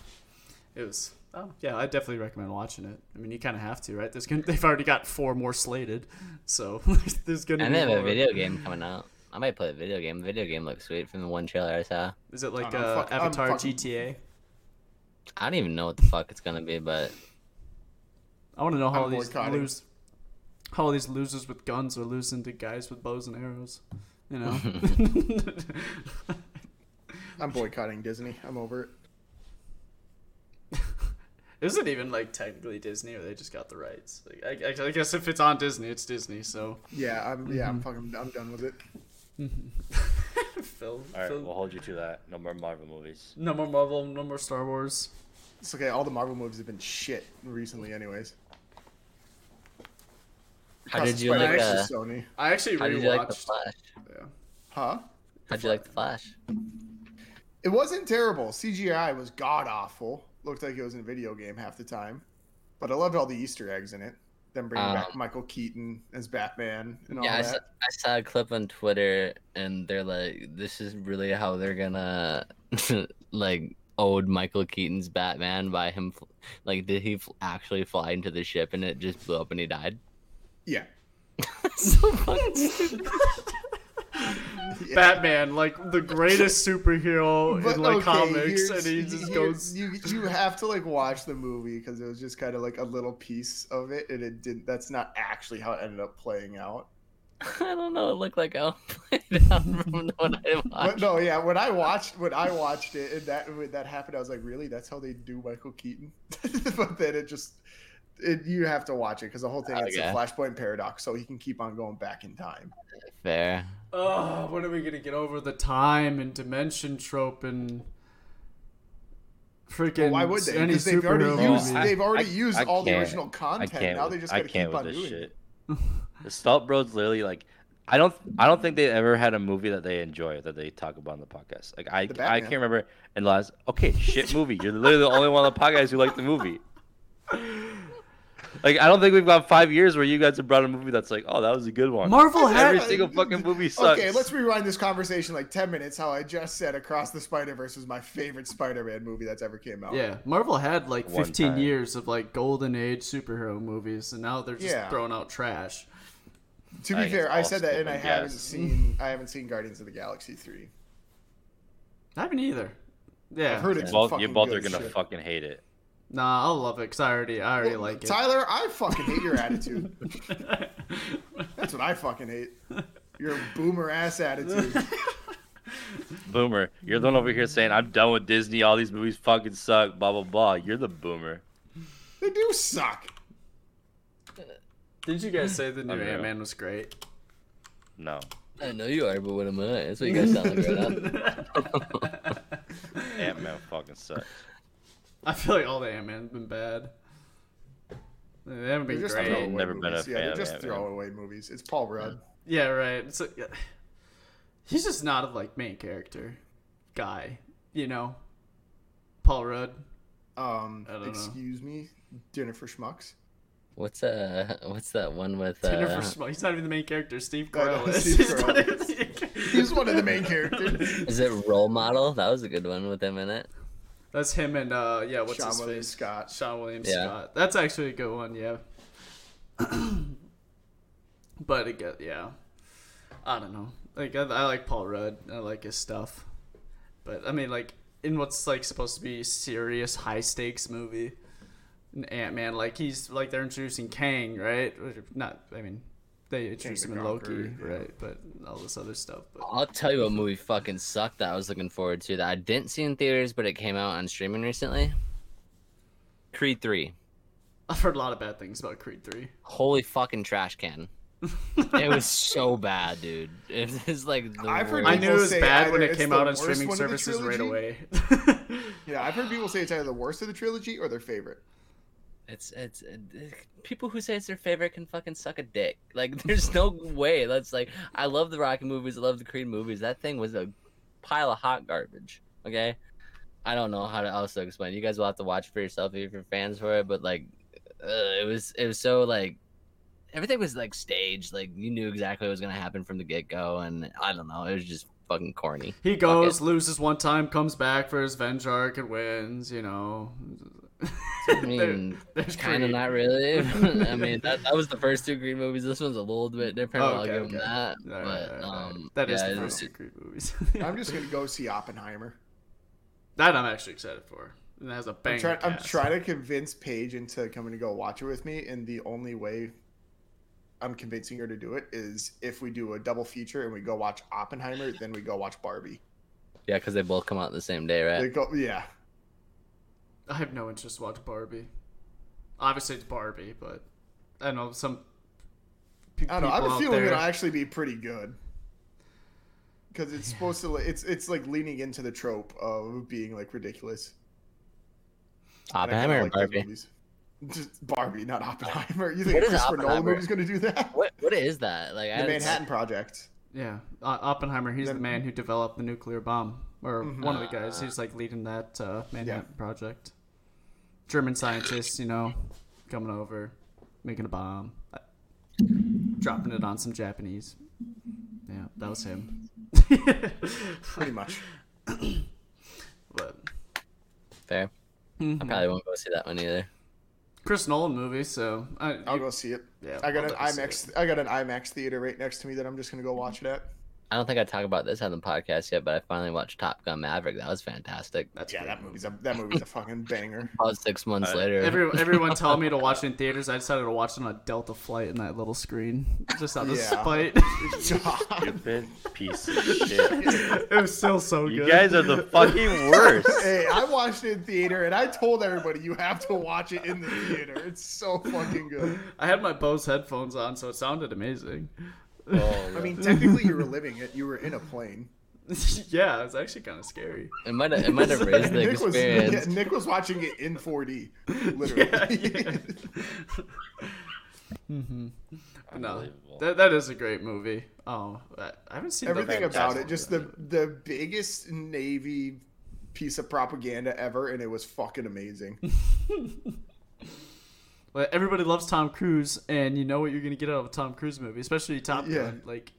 it was. Oh yeah, I definitely recommend watching it. I mean, you kind of have to, right? There's gonna, *laughs* they've already got four more slated, so there's gonna And be they have a video game coming out. I might play a video game. The video game looks sweet from the one trailer I saw. Is it like Oh, uh, fuck- Avatar fucking- GTA? I don't even know what the fuck it's gonna be, but I want to know how I'm these lose, how all these losers with guns are losing to guys with bows and arrows. You know. *laughs* *laughs* I'm boycotting Disney. I'm over it. *laughs* Is it even like technically Disney, or they just got the rights. Like, I, I, I guess if it's on Disney, it's Disney. So Yeah, I'm yeah, I'm fucking I'm done with it. *laughs* Phil, All right, Phil- we'll hold you to that. No more Marvel movies. no more Marvel, no more Star Wars. It's okay. All the Marvel movies have been shit recently, anyways. How did you like, Spider-Verse uh, Sony? I actually how did you like the rewatched. Flash? yeah. Huh? How'd you like the Flash? It wasn't terrible. CGI was god awful. Looked like it was in a video game half the time. But I loved all the Easter eggs in it. Them bringing back Um, Michael Keaton as Batman and all Yeah, I that. saw, I saw a clip on Twitter, and they're like, "This is really how they're gonna *laughs* like ode Michael Keaton's Batman by him, like, did he actually fly into the ship and it just blew up and he died?" Yeah. *laughs* so fucking stupid. *laughs* Yeah. Batman, like the greatest superhero But, in like okay, comics, and he just goes. You you have to like watch the movie because it was just kind of like a little piece of it, and it didn't. That's not actually how it ended up playing out. *laughs* I don't know. It looked like how it played out from *laughs* what I But watched. no, yeah, when I watched when I watched it and that when that happened, I was like, really? That's how they do Michael Keaton? *laughs* but then it just it, you have to watch it because the whole thing oh, it's a flashpoint paradox, so he can keep on going back in time. Fair. Oh, when are we gonna get over the time and dimension trope and freaking? Well, why would they? Any Because they've already superhero used movie? they've already I- used I all the original content. Now they just I gotta can't keep on with this doing it. shit. the Salt Bros literally like. I don't. I don't think they ever had a movie that they enjoy that they talk about on the podcast. Like I, I can't remember. And last, okay, shit movie. You're literally the only one on the podcast who liked the movie. *laughs* Like I don't think we've gone five years where you guys have brought a movie that's like, oh, that was a good one. Marvel had Every single fucking movie sucks. Okay, let's rewind this conversation like ten minutes. How I just said Across the Spider Verse was my favorite Spider-Man movie that's ever came out. Yeah, Marvel had like One 15 time. years of like golden age superhero movies, and now they're just Yeah. throwing out trash. To be think fair, I said that, and I stupid haven't guess. seen I haven't seen Guardians of the Galaxy three. I haven't either. Yeah, I've heard you it's both, fucking you both good are gonna shit. fucking hate it. Nah, I'll love it because I already, I already Well, like it. Tyler, I fucking hate your attitude. *laughs* That's what I fucking hate. Your boomer ass attitude. *laughs* Boomer, you're the one over here saying I'm done with Disney. All these movies fucking suck. Blah blah blah. You're the boomer. They do suck. Didn't you guys say the new Unreal. Ant Man was great? No, I know you are, but what am I? That's what you guys sound like right now. *laughs* Ant Man fucking sucks. I feel like all the Ant Man's been bad. They haven't been just great. throwaway Never been a. Yeah, fan they're of just Ant-Man. throwaway movies. It's Paul Rudd. Yeah, right. It's like, he's just not a like main character guy, you know. Paul Rudd. Um, I don't know. excuse me, Dinner for Schmucks. What's uh, *laughs* what's that one with Dinner uh? for Schmuck. He's not even the main character. Steve I know, Carell is. Steve He's Carell. even main. He's one of the main *laughs* characters. Is it Role Model? That was a good one with him in it. That's him and uh yeah, what's Seann his William face? Scott. Seann William Yeah. Scott. That's actually a good one, yeah. *clears throat* but again, yeah. I don't know. Like I, I like Paul Rudd. I like his stuff. But I mean like in what's like supposed to be serious high stakes movie Ant Man, like he's like they're introducing Kang, right? Not I mean they introduced the him in Loki, yeah. right? But all this other stuff. But I'll tell you what movie fucking sucked that I was looking forward to that I didn't see in theaters, but it came out on streaming recently. Creed three. I've heard a lot of bad things about Creed three. Holy fucking trash can. *laughs* it was so bad, dude. It was like the I've heard I knew it was bad when it came out on streaming one of the services right away. *laughs* Yeah, I've heard people say it's either the worst of the trilogy or their favorite. It's it's it, people who say it's their favorite can fucking suck a dick. *laughs* Like there's no way. That's like I love the Rocky movies. I love the Creed movies. That thing was a pile of hot garbage. Okay, I don't know how to else to explain. You guys will have to watch for yourself if you're fans for it. But like, uh, it was it was so like everything was like staged. Like you knew exactly what was gonna happen from the get go, and I don't know. It was just fucking corny. He goes, loses one time, comes back for his venge arc and wins. You know. I *laughs* mean, there's kind of not really. *laughs* I mean, that, that was the first two Creed movies. This one's a little bit different. Oh, I'll give okay. him that. All right, but all right, all right. um, That is yeah, the it- first two Creed movies. *laughs* I'm just gonna go see Oppenheimer. that I'm actually excited for. And it has a I'm bang. I'm trying to convince Paige into coming to go watch it with me, and the only way I'm convincing her to do it is if we do a double feature and we go watch Oppenheimer, then we go watch Barbie. Yeah, because they both come out the same day, right? They go, yeah. I have no interest to watch Barbie. Obviously, it's Barbie, but I know some. pe- I don't know. I have a feeling there- it'll actually be pretty good because it's supposed to. It's it's like leaning into the trope of being like ridiculous. I kinda Oppenheimer like Barbie. movies. Just Barbie, not Oppenheimer. You think a Christopher Nolan movie's going to do that? What what is that? Like The haven't- Manhattan Project. Yeah, uh, Oppenheimer. He's the man who developed the nuclear bomb, or Mhm. one of the guys. He's like leading that uh, Manhattan project. German scientists, you know, coming over, making a bomb, uh, dropping it on some Japanese. Yeah, that was him. *laughs* Pretty much. But Fair. Mhm. I probably won't go see that one either. Chris Nolan movie, so I, I'll go see it. Yeah, I got I'll an IMAX. I got an IMAX theater right next to me that I'm just gonna go watch it at. I don't think I talked about this on the podcast yet, but I finally watched Top Gun Maverick. That was fantastic. That's yeah, great that movie's a that movie's a fucking banger. *laughs* About six months Uh, later. Every, everyone *laughs* telling me to watch it in theaters. I decided to watch it on a Delta flight in that little screen, just out of Yeah. spite. *laughs* Stupid piece of shit. it was still so good. You guys are the fucking worst. hey, I watched it in theater, and I told everybody you have to watch it in the theater. It's so fucking good. I had my Bose headphones on, so it sounded amazing. Oh, I mean, technically, you were *laughs* living it. You were in a plane. *laughs* yeah, it was actually kind of scary. it might have it might have raised the Nick was experience. yeah, *laughs* Nick was watching it in 4D, literally. Mm-hmm. No, that, that is a great movie. Oh, I, I haven't seen the- Everything about it, just the the biggest Navy piece of propaganda ever, and it was fucking amazing. But everybody loves Tom Cruise, and you know what you're gonna get out of a Tom Cruise movie, especially Top Yeah. Gun. Like,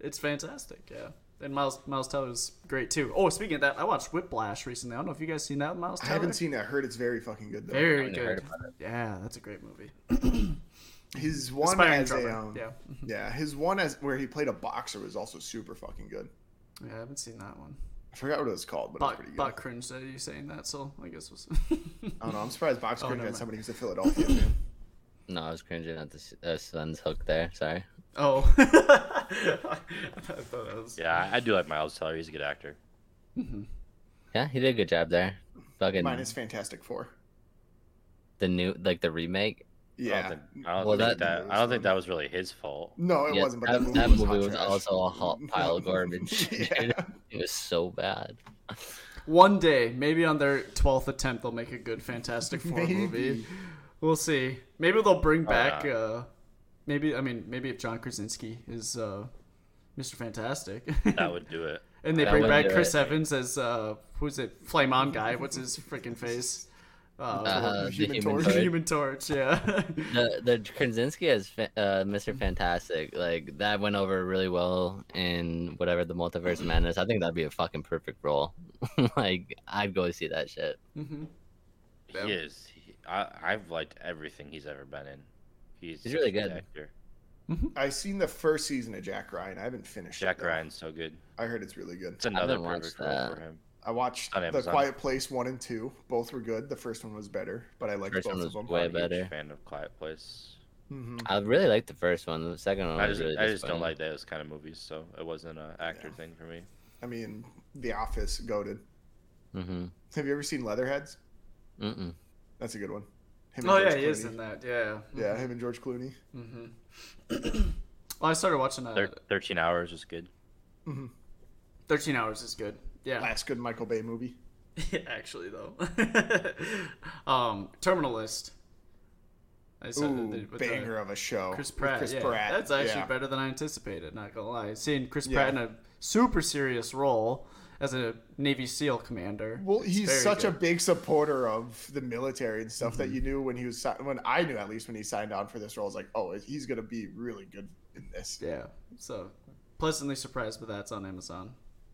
it's fantastic. Yeah, and Miles Miles Teller's great too. Oh, speaking of that, I watched Whiplash recently. I don't know if you guys seen that with Miles I haven't seen it. I heard it's very fucking good though. Very I've never heard good. Yeah, that's a great movie. *clears throat* His one Aspiring as a um, Yeah, *laughs* yeah, his one as where he played a boxer was also super fucking good. yeah, I haven't seen that one. I forgot what it was called, but it was Bot, pretty good. bot cringe that you saying that, so I guess was. I don't know. I'm surprised Box *laughs* Oh, Cringe never had somebody who's a Philadelphia fan. *laughs* No, I was cringing at the s- uh, sun's hook there. Sorry. oh, *laughs* I thought that was. Yeah, I I do like Miles Teller. He's a good actor. Yeah, he did a good job there. Fucking Mine is Fantastic Four. the new like the remake. I Yeah. don't think, I don't Well, think that- that, I don't think that was really his fault. No, it Yeah, wasn't. But that, that, movie that was, movie was also a hot *laughs* pile of garbage. *laughs* yeah. It was so bad. One day, maybe on their twelfth attempt, they'll make a good Fantastic Four movie. Maybe. We'll see. Maybe they'll bring Oh, back. yeah. uh Maybe I mean maybe if John Krasinski is uh Mr. Fantastic, That would do it. *laughs* and they That bring back Chris it. Evans as uh who's it? Flame on guy. What's his freaking face? Uh, Uh, the Human Human Torch. Torch. *laughs* Human Torch. Yeah. *laughs* the the Krasinski as fa- uh, Mr. Fantastic, like that went over really well in whatever the Multiverse of Madness. I think that'd be a fucking perfect role. like I'd go see that shit. Mm-hmm. He Yeah. is. He, I, I've liked everything he's ever been in. He's, He's really such a good. Actor. I've seen the first season of Jack Ryan. I haven't finished. Jack it, though. Ryan's so good. I heard it's really good. It's another haven't watched perfect role for him. I watched On The Amazon. Quiet Place one and two. Both were good. The first one was better, but I liked First both one of them. way I'm a huge better. Fan of Quiet Place. hmm I really liked the first one. The second one I was just, really I just don't like those kind of movies, so it wasn't an actor Yeah. thing for me. I mean, The Office, goaded. Mm-hmm. Have you ever seen Leatherheads? Mm-mm. That's a good one. Him and Oh yeah, George he is Clooney. in that. Yeah. Yeah, him and George Clooney. hmm *clears throat* well, I started watching that. Thir- Thirteen hours was good. Thirteen hours is good. Yeah. Last good Michael Bay movie. *laughs* Actually, though. *laughs* um, Terminal List. I said Ooh, that with the- banger of a show. Chris Pratt. Chris yeah. Pratt. That's actually yeah. better than I anticipated. Not gonna lie. Seeing Chris Yeah. Pratt in a super serious role, as a Navy SEAL commander. Well, he's very such a big supporter of the military and stuff that you knew when he was when I knew at least when he signed on for this role. I was like, oh, he's gonna be really good in this. yeah. So pleasantly surprised but that's on Amazon.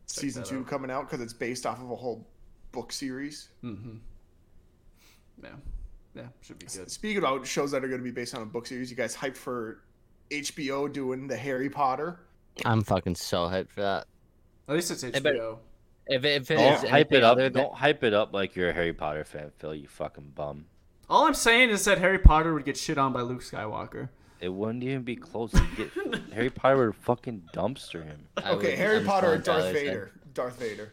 Check Season two out. coming out because it's based off of a whole book series. Mm-hmm. Yeah, yeah, should be good. Speaking about shows that are going to be based on a book series, you guys hyped for HBO doing the Harry Potter? I'm fucking so hyped for that. At least it's Hey, but- HBO. If it, if it Don't is hype it up. than- Don't hype it up like you're a Harry Potter fan, Phil. You fucking bum. All I'm saying is that Harry Potter would get shit on by Luke Skywalker. It wouldn't even be close. You get *laughs* Harry Potter would fucking dumpster him. Okay, would- Harry I'm Potter so or Darth jealous, man. Vader? Darth Vader.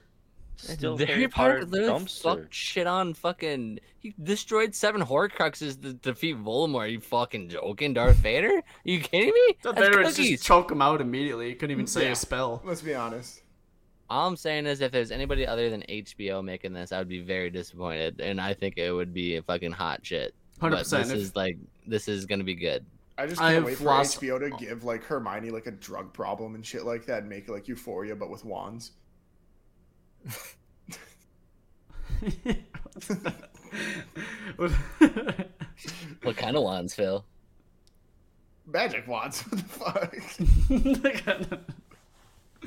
Still The Harry Potter literally dumpster. fucked shit on fucking. He destroyed seven Horcruxes to defeat Voldemort. Are you fucking joking, Darth Vader? Are you kidding me? Darth Vader would just choke him out immediately. He couldn't even say Yeah. a spell. Let's be honest. All I'm saying is, if there's anybody other than HBO making this, I would be very disappointed, and I think it would be a fucking hot shit. Hundred But percent. this is like this is gonna be good. I just can't have wait for lost- HBO to give like Hermione like a drug problem and shit like that and make it like Euphoria but with wands. *laughs* What kind of wands, Phil? Magic wands. *laughs* What the fuck?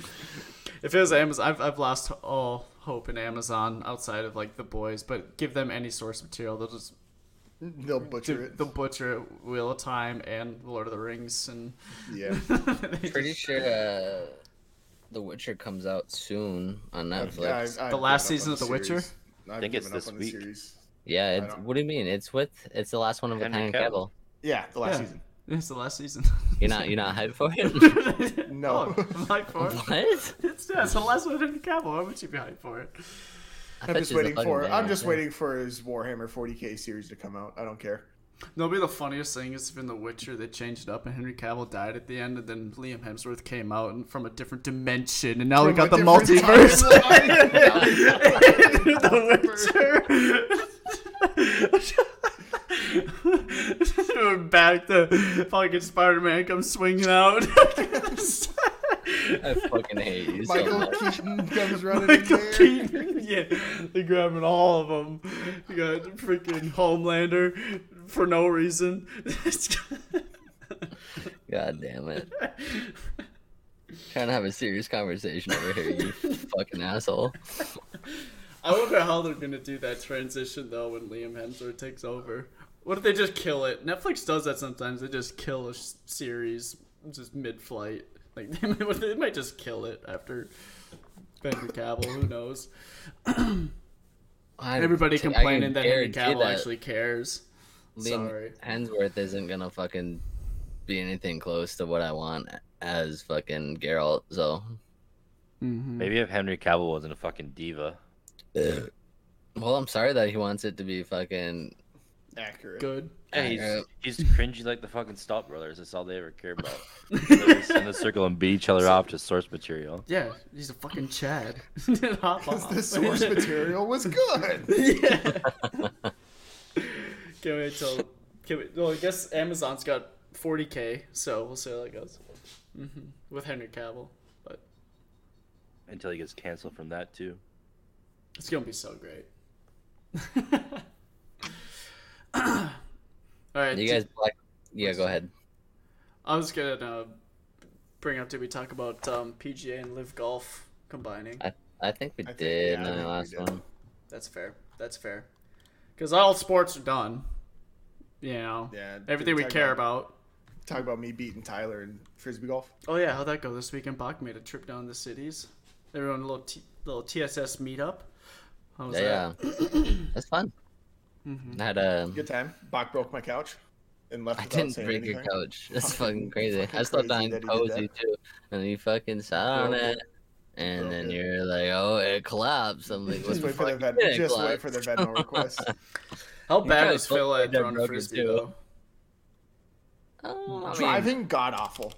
*laughs* if it was Amazon, I've, I've lost all hope in Amazon outside of like the boys. But give them any source material, they'll just They'll butcher it. they'll butcher it. Wheel of Time and Lord of the Rings, and Yeah. *laughs* Pretty just- sure uh, The Witcher comes out soon on I've- Netflix. I've The last season of The Witcher? I've think it's this week. series. yeah, it's, what do you mean? It's with it's the last one of a Henry Henry Cavill. Cavill. Yeah, the last Yeah. season. It's the last season. You're not you're not hyped for it. *laughs* No. Oh, I'm hyped for it. what? It's, yeah, it's the last one of the Cavill. Why would you be hyped for it? I I'm just waiting fucking for I'm just waiting for his Warhammer 40k series to come out. I don't care. No, be the funniest thing is if in The Witcher they changed it up and Henry Cavill died at the end, and then Liam Hemsworth came out and from a different dimension, and now we From got the multiverse. *laughs* *laughs* the Witcher. *laughs* Back to fucking Spider-Man comes swinging out. I fucking hate you so Michael much. Keaton comes running in Michael there. Keaton. Yeah, they're grabbing all of them. You got freaking Homelander for no reason. God damn it. Trying to have a serious conversation over here, you fucking asshole. I wonder how they're gonna do that transition though when Liam Hemsworth takes over. What if they just kill it? Netflix does that sometimes. They just kill a s- series just mid-flight. Like *laughs* they might, they might just kill it after Henry Cavill. Who knows? I- Everybody I can complaining that Henry Cavill that actually cares. Liam Sorry. Hemsworth isn't gonna fucking be anything close to what I want as fucking Geralt. So, Mm-hmm. Maybe if Henry Cavill wasn't a fucking diva. well, I'm sorry that he wants it to be fucking. Accurate. Good. Yeah, he's, he's cringy like the fucking Stop Brothers. That's all they ever care about. They sit in a *laughs* circle and beat each other off to source material. Yeah, he's a fucking Chad. *laughs* Because *laughs* the source material was good. yeah. Can't wait till. Can we, well, I guess Amazon's got 40k, so we'll see how that goes. hmm With Henry Cavill, but Until he gets canceled from that too. it's gonna be so great. All right, You d- guys, like, yeah, go ahead. I was gonna uh, bring up. Did we talk about um, PGA and Live Golf combining? I, I think we I think- did yeah, in the last one. That's fair. That's fair. Because all sports are done. You know, Yeah. everything we care about. Talk about me beating Tyler in frisbee golf. Oh yeah, how'd that go this weekend? Bach made a trip down the cities. Everyone a little t- little TSS meetup. How was Yeah, that? yeah. That's fun. Mhm. I had a. Good time. Bach broke my couch and left I didn't saying break your couch. *laughs* That's Fucking- fucking crazy. fucking I slept crazy on that cozy too, and you fucking sat on it, it. and then it. you're like, "Oh, it collapsed." I'm like, Just wait for the fuck? Ven- did just wait for the Venmo *laughs* request. How You bad guys was Phil both at done throwing broke it frisbee too. though? Oh, I mean, Driving god awful.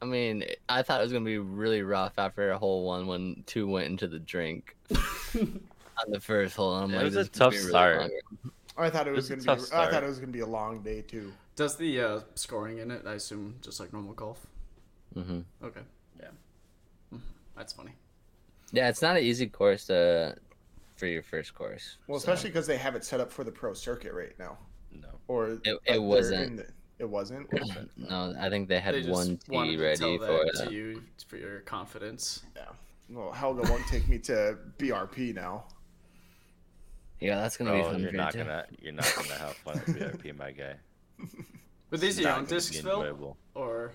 I mean, I thought it was gonna be really rough after a whole one when two went into the drink *laughs* on the first hole. And I'm It like, was this a is gonna tough be really start. long. I thought it It was was gonna be. tough I thought it was gonna be a long day too. Does the uh, scoring in it? I assume just like normal golf. Mhm. Okay. Yeah. Mhm. That's funny. Yeah, it's not an easy course to for your first course. Well, so- especially because they have it set up for the pro circuit right now. No. Or It- it wasn't. the- it wasn't. *clears throat* no, I think they had They one wanted tee to ready tell for that it. to you for your confidence. Yeah. Well, Helga won't take me to BRP now. Yeah, that's gonna be Oh, fun you're not too. gonna you're not gonna have fun at *laughs* BRP, my guy. But these are on your not own gonna discs, be Phil? Or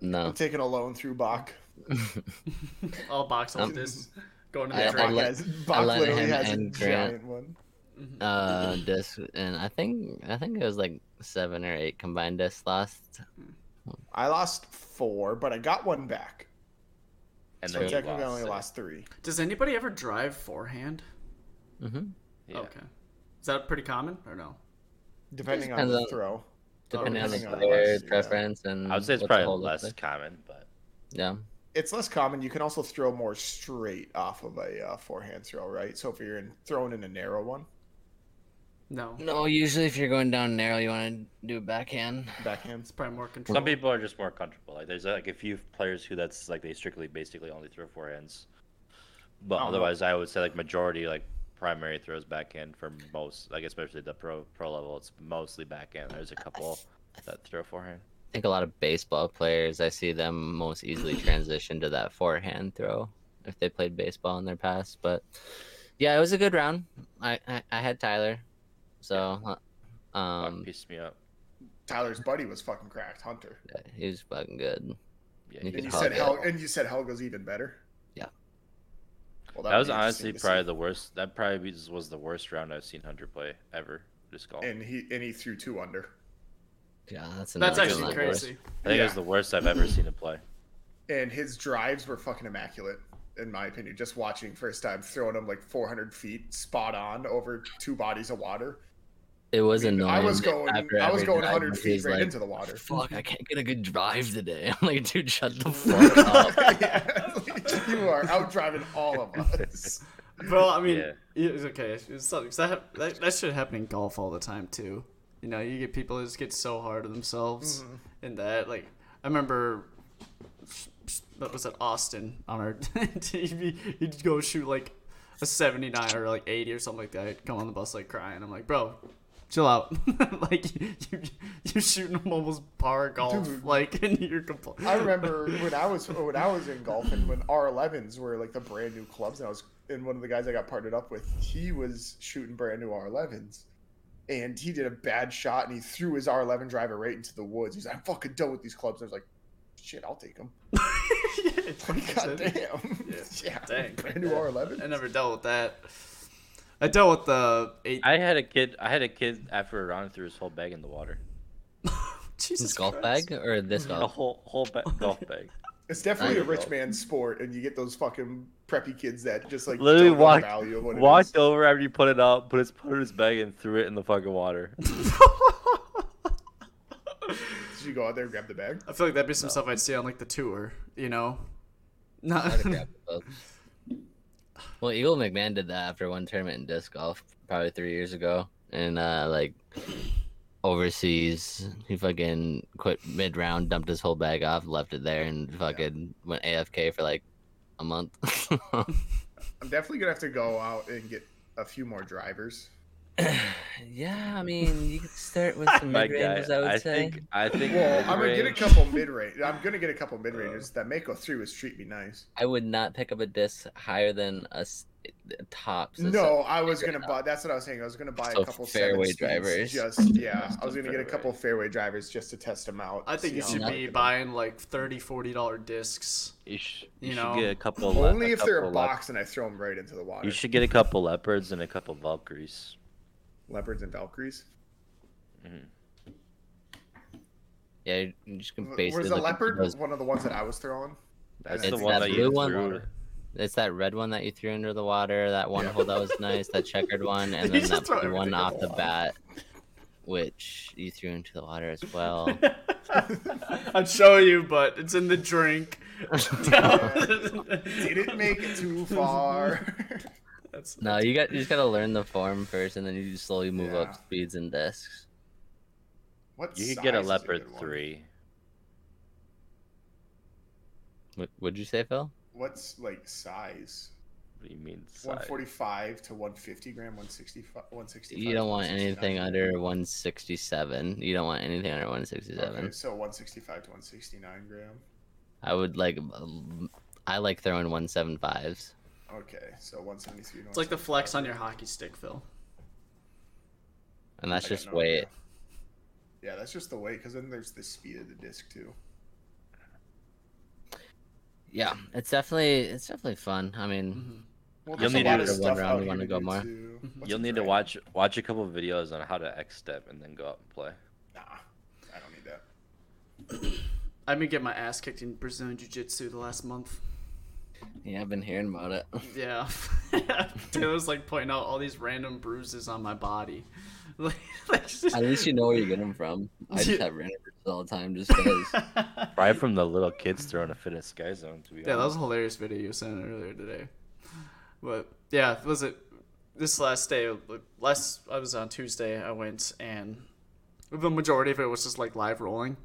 No, I'm taking a loan through Bach. *laughs* all box Um, of discs going to I- the I Bach, drink? let- has, I let literally him has a Grant- giant one. uh, disc, and I think I think it was like seven or eight combined discs lost. I lost four, but I got one back. And So then technically I only it. lost three. Does anybody ever drive forehand? Hmm Yeah. Okay. Is that pretty common or no? Depending on the on- throw. Depending on the depending on player us, yeah. preference and I would say it's probably less like. common, but Yeah, It's less common. You can also throw more straight off of a uh, forehand throw, right? So if you're in, throwing in a narrow one, No. no. Usually, if you're going down narrow, you want to do a backhand. backhand. It's probably more control. some people are just more comfortable. Like there's like a few players who that's like they strictly basically only throw forehands. But I don't know. otherwise, I would say like majority like primary throws backhand for most, like especially the pro pro level. It's mostly backhand. There's a couple that throw forehand. I think a lot of baseball players, I see them most easily *clears throat* transition to that forehand throw if they played baseball in their past. But yeah, it was a good round. I I, I had Tyler, so uh, Fuck, um, pissed me up. Tyler's buddy was fucking cracked, Hunter. yeah, he was fucking good. Yeah, You he And you said it. Hel- and you said Helga's even better. Yeah. Well, that would was honestly probably see. the worst. That probably was- was the worst round I've seen Hunter play ever. Just golf. And he and he threw two under. Yeah, that's That's another actually one. crazy. I think it was the worst I've ever seen him play. And his drives were fucking immaculate, in my opinion. Just watching first time throwing them like 400 feet, spot on over two bodies of water. It was I mean, annoying. I was going, after I was going drive, 100 he feet right like, into the water. Fuck, I can't get a good drive today. *laughs* I'm like, dude, shut the *laughs* fuck up. *laughs* yeah, you are out driving all of us. Bro, I mean, Yeah. it's okay. It's something 'cause that, hap- that that shit happen in golf all the time too. You know, you get people that just get so hard on themselves, Mm-hmm. and that like I remember. What was it, Austin on our TV? He'd go shoot like a 79 or like 80 or something like that. He'd come on the bus like crying. I'm like, bro, chill out. *laughs* like you, you're shooting them almost par golf, Dude. like, *laughs* and you're compl- I remember when I was when I was in golf and when R11s were like the brand new clubs, and I was and one of the guys I got partnered up with, he was shooting brand new R11s, and he did a bad shot and he threw his R11 driver right into the woods. He's like, "I'm fucking done with these clubs." I was like, "Shit, I'll take them." *laughs* Like, God damn. Yeah. Yeah, Dang. brand new R11. I never dealt with that. I dealt with the eight. I had a kid. I had a kid after a round threw his whole bag in the water. *laughs* Jesus This golf Christ. bag or this *laughs* A golf? whole whole ba- *laughs* golf bag. It's definitely a rich man's sport, and you get those fucking preppy kids that just like Literally don't know the walked value of what walked is. over after you put it up, put his put in his bag, and threw it in the fucking water. Did you go out there and grab the bag? I feel like that'd be some stuff I'd see on like the tour, you know. Not. I'd have grabbed both. Well, Eagle McMahon did that after one tournament in disc golf, probably three years ago, and uh, like overseas, he fucking quit mid round, dumped his whole bag off, left it there, and fucking went AFK for like a month. *laughs* I'm definitely gonna have to go out and get a few more drivers. *clears throat* yeah, I mean, you could start with some mid guy, ranges, I would I say. think I think. Well, I'm gonna get a couple mid range. I'm gonna get a couple mid rangers. Oh. That Mako three was treat me nice. I would not pick up a disc higher than a tops. a No. I was gonna buy. That's what I was saying. I was gonna buy So a couple fairway drivers. Just *laughs* yeah, I was gonna get a couple fairway drivers just to test them out. I think you should be like them. buying like 30 40 dollar discs. You, sh- you you know, should get a couple. of le- Only a if they're a couple lep- box and I throw them right into the water. You should get a couple leopards and a couple valkyries. Leopards and valkyries. Mm-hmm. Yeah, you- you just can Was basically the leopard those- one of the ones that I was throwing? That's And the one that that, blue you one. threw. It's that red one that you threw under the water. That one Yeah. hole that was nice. That checkered one, *laughs* and then that blue one off the the bat, which you threw into the water as well. *laughs* *laughs* I'd show you, but it's in the drink. Didn't make it too far. That's, no, you got you just gotta *laughs* learn the form first, and then you slowly move Yeah. up speeds and discs. what You could get a leopard good one? three. What would you say, Phil? what's like size? What do you mean? One size? forty-five to one fifty gram, one sixty-five, one sixty-five. You don't want anything under 167. You don't want anything under 167. Okay, so one sixty-five to one sixty-nine gram. I would like. I like throwing 175s. Okay, so one seventy-three. It's like the flex on your hockey stick, Phil. And that's I just no weight. idea. Yeah, that's just the weight, because then there's the speed of the disc too. Yeah, it's definitely it's definitely fun. I mean, Mm-hmm. Well, You'll need to of do one round, you wanna go more? too. What's You'll need to watch watch a couple of videos on how to X step and then go out and play. Nah, I don't need that. I've been getting my ass kicked in Brazilian Jiu Jitsu the last month. Yeah, I've been hearing about it. *laughs* Yeah. *laughs* Taylor's like pointing out all these random bruises on my body. *laughs* Like, like just- At least you know where you get them from. I just have random bruises all the time just because. Probably from the little kids throwing a fit at Sky Zone. To be Yeah, that was a hilarious video you sent earlier today. But yeah, was it this last day? Last I was on Tuesday. I went and the majority of it was just like live rolling,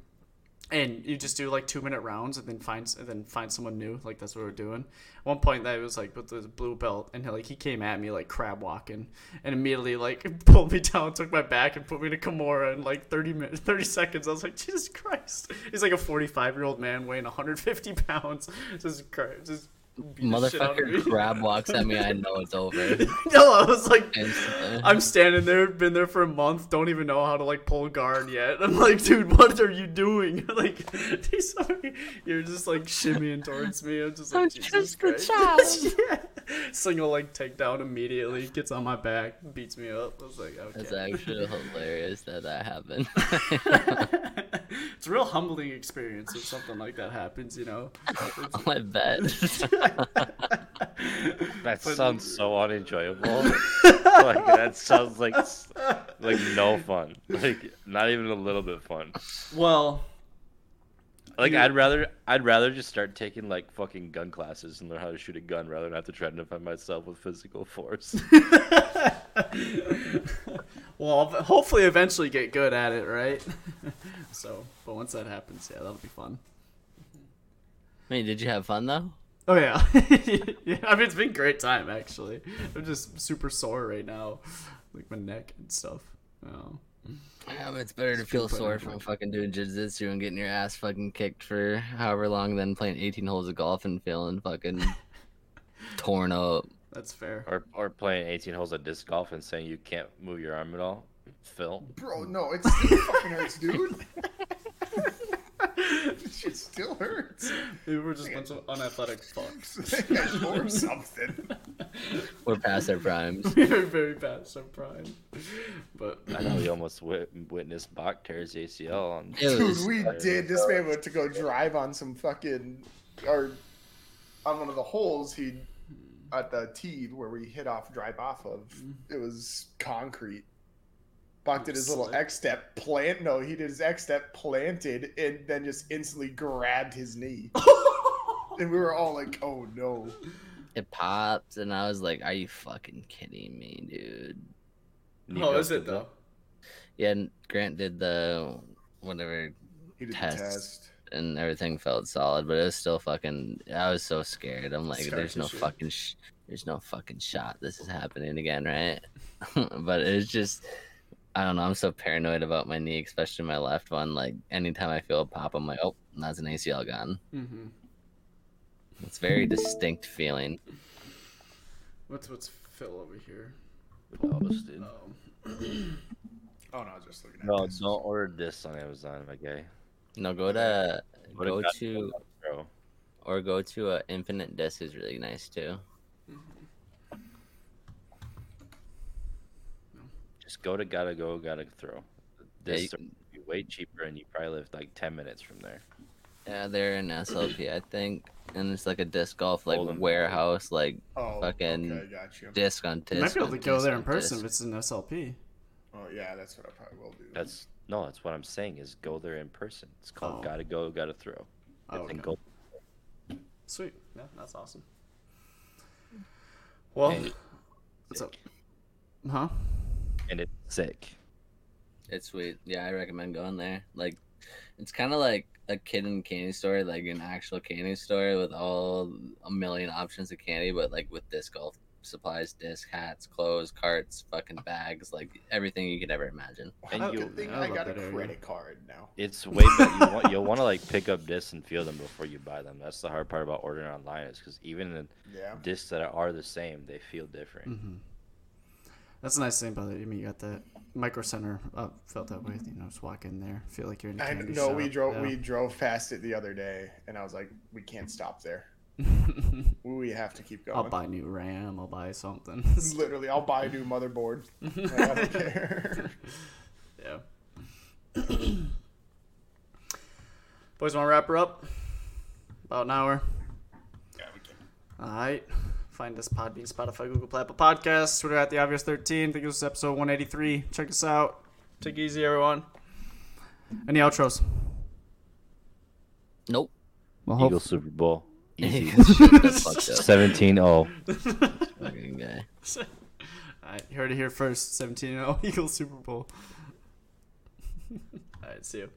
and you just do like two minute rounds and then find and then find someone new. Like that's what we're doing. At one point, that was like with the blue belt, and he like he came at me like crab walking, and immediately like *laughs* pulled me down, took my back, and put me to Kimura in like thirty minutes, *laughs* thirty seconds. I was like, Jesus Christ! He's like a forty five year old man weighing one hundred fifty pounds, *laughs* just cra- just. Beat the shit out of me. *laughs* Motherfucker crab walks at me, I know it's over. *laughs* no, I was like, Instantly. I'm standing there, been there for a month, don't even know how to like pull guard yet. I'm like, dude, what are you doing? *laughs* like, he's sorry, you're just like shimmying towards me. I'm just like, I'm Jesus just a Christ. child. yeah. Single leg takedown immediately, gets on my back, beats me up. I was like, okay. It's actually hilarious that that happened. It's a real humbling experience if something like that happens, you know. It's- *laughs* I bet. *laughs* That sounds so unenjoyable. *laughs* like that sounds like like no fun. Like not even a little bit fun. well, Like You- I'd rather I'd rather just start taking like fucking gun classes and learn how to shoot a gun rather than have to try to defend myself with physical force. *laughs* well, hopefully, eventually get good at it, right? *laughs* so, but once that happens, yeah, that'll be fun. I mean, did you have fun though? Oh yeah, *laughs* yeah. I mean, it's been a great time actually. I'm just super sore right now, like my neck and stuff. Oh. Yeah, but it's better to feel sore from fucking doing jiu-jitsu and getting your ass fucking kicked for however long than playing 18 holes of golf and feeling fucking *laughs* torn up. That's fair. or or playing 18 holes of disc golf and saying you can't move your arm at all. Phil. Bro, no, it still fucking hurts, dude. *laughs* It still hurts. Maybe we're just a bunch of unathletic fucks. *laughs* or something. *laughs* We're past our primes. *laughs* We're very past our prime. But I know we almost wit- witnessed Bach tears ACL on. Dude, was, we did. This man went to go drive on some fucking, or on one of the holes he at the tee where we hit off, drive off of. Mm-hmm. It was concrete. Bach did his little X step plant. No, he did his X step planted and then just instantly grabbed his knee. *laughs* and we were all like, "Oh no!" it popped, and I was like, "Are you fucking kidding me, dude?" how oh, is it though? Yeah, Grant did the whatever, He did Test. the test. and everything felt solid, but it was still fucking. I was so scared. I'm like, Scar "There's no tissue. fucking, sh- there's no fucking shot. This is happening again, right?" *laughs* but it's just. I don't know. I'm so paranoid about my knee, especially my left one. Like anytime I feel a pop, I'm like, "Oh, that's an ACL gone." Mm-hmm. It's very distinct feeling. What's what's Phil over here? Elvis, dude. Um, *clears throat* Oh no, just looking at No, this. don't order this on Amazon, my guy. No, go to Go to go God- to or go to uh, Infinite Disc is really nice too. Just go to gotta go, gotta throw. Yeah, This you- would be way cheaper, and you probably live like 10 minutes from there. Yeah, they're in SLP, I think, and it's like a disc golf like Hold 'em. warehouse like Oh, fucking okay, got you. disc on You might be able to go there in person disc. if it's an SLP. Oh yeah, that's what I probably will do. That's no, that's what I'm saying is go there in person. It's called Oh. gotta go, gotta throw. Oh, and okay. go. Sweet. Yeah, that's awesome. Well, And- what's up? Huh? And it's sick. It's sweet. Yeah, I recommend going there. Like It's kind of like a kid in candy store, like an actual candy store with all a million options of candy, but like with disc golf supplies, disc hats, clothes, carts, fucking bags, like everything you could ever imagine. And Wow, you- good thing I I, got a that area. credit card now. It's way better. You want, you'll want to like pick up discs and feel them before you buy them. That's the hard part about ordering online is because even the Yeah. discs that are the same, they feel different. Mm-hmm. That's a nice thing about it. I mean, you got that micro center. Uh, felt that way. You know, just walk in there, feel like you're in a I know we drove yeah. we drove past it the other day, and I was like, we can't stop there. *laughs* we have to keep going. I'll buy new RAM. I'll buy something. *laughs* Literally, I'll buy a new motherboard. *laughs* Like, I don't care. yeah. *coughs* Boys, want to wrap her up? About an hour. yeah, we can. All right. Find us Podbean, Spotify, Google Play, Apple Podcasts, Twitter at the Obvious 13. I think this was episode 183. Check us out. Take it easy, everyone. Any outros? Nope. Well, Eagle Super Bowl. *laughs* Easy. That's fucked up. 17 0. Fucking guy. *laughs* All right, you heard it here first. 17 0 *laughs* Eagles Super Bowl. All right, see you.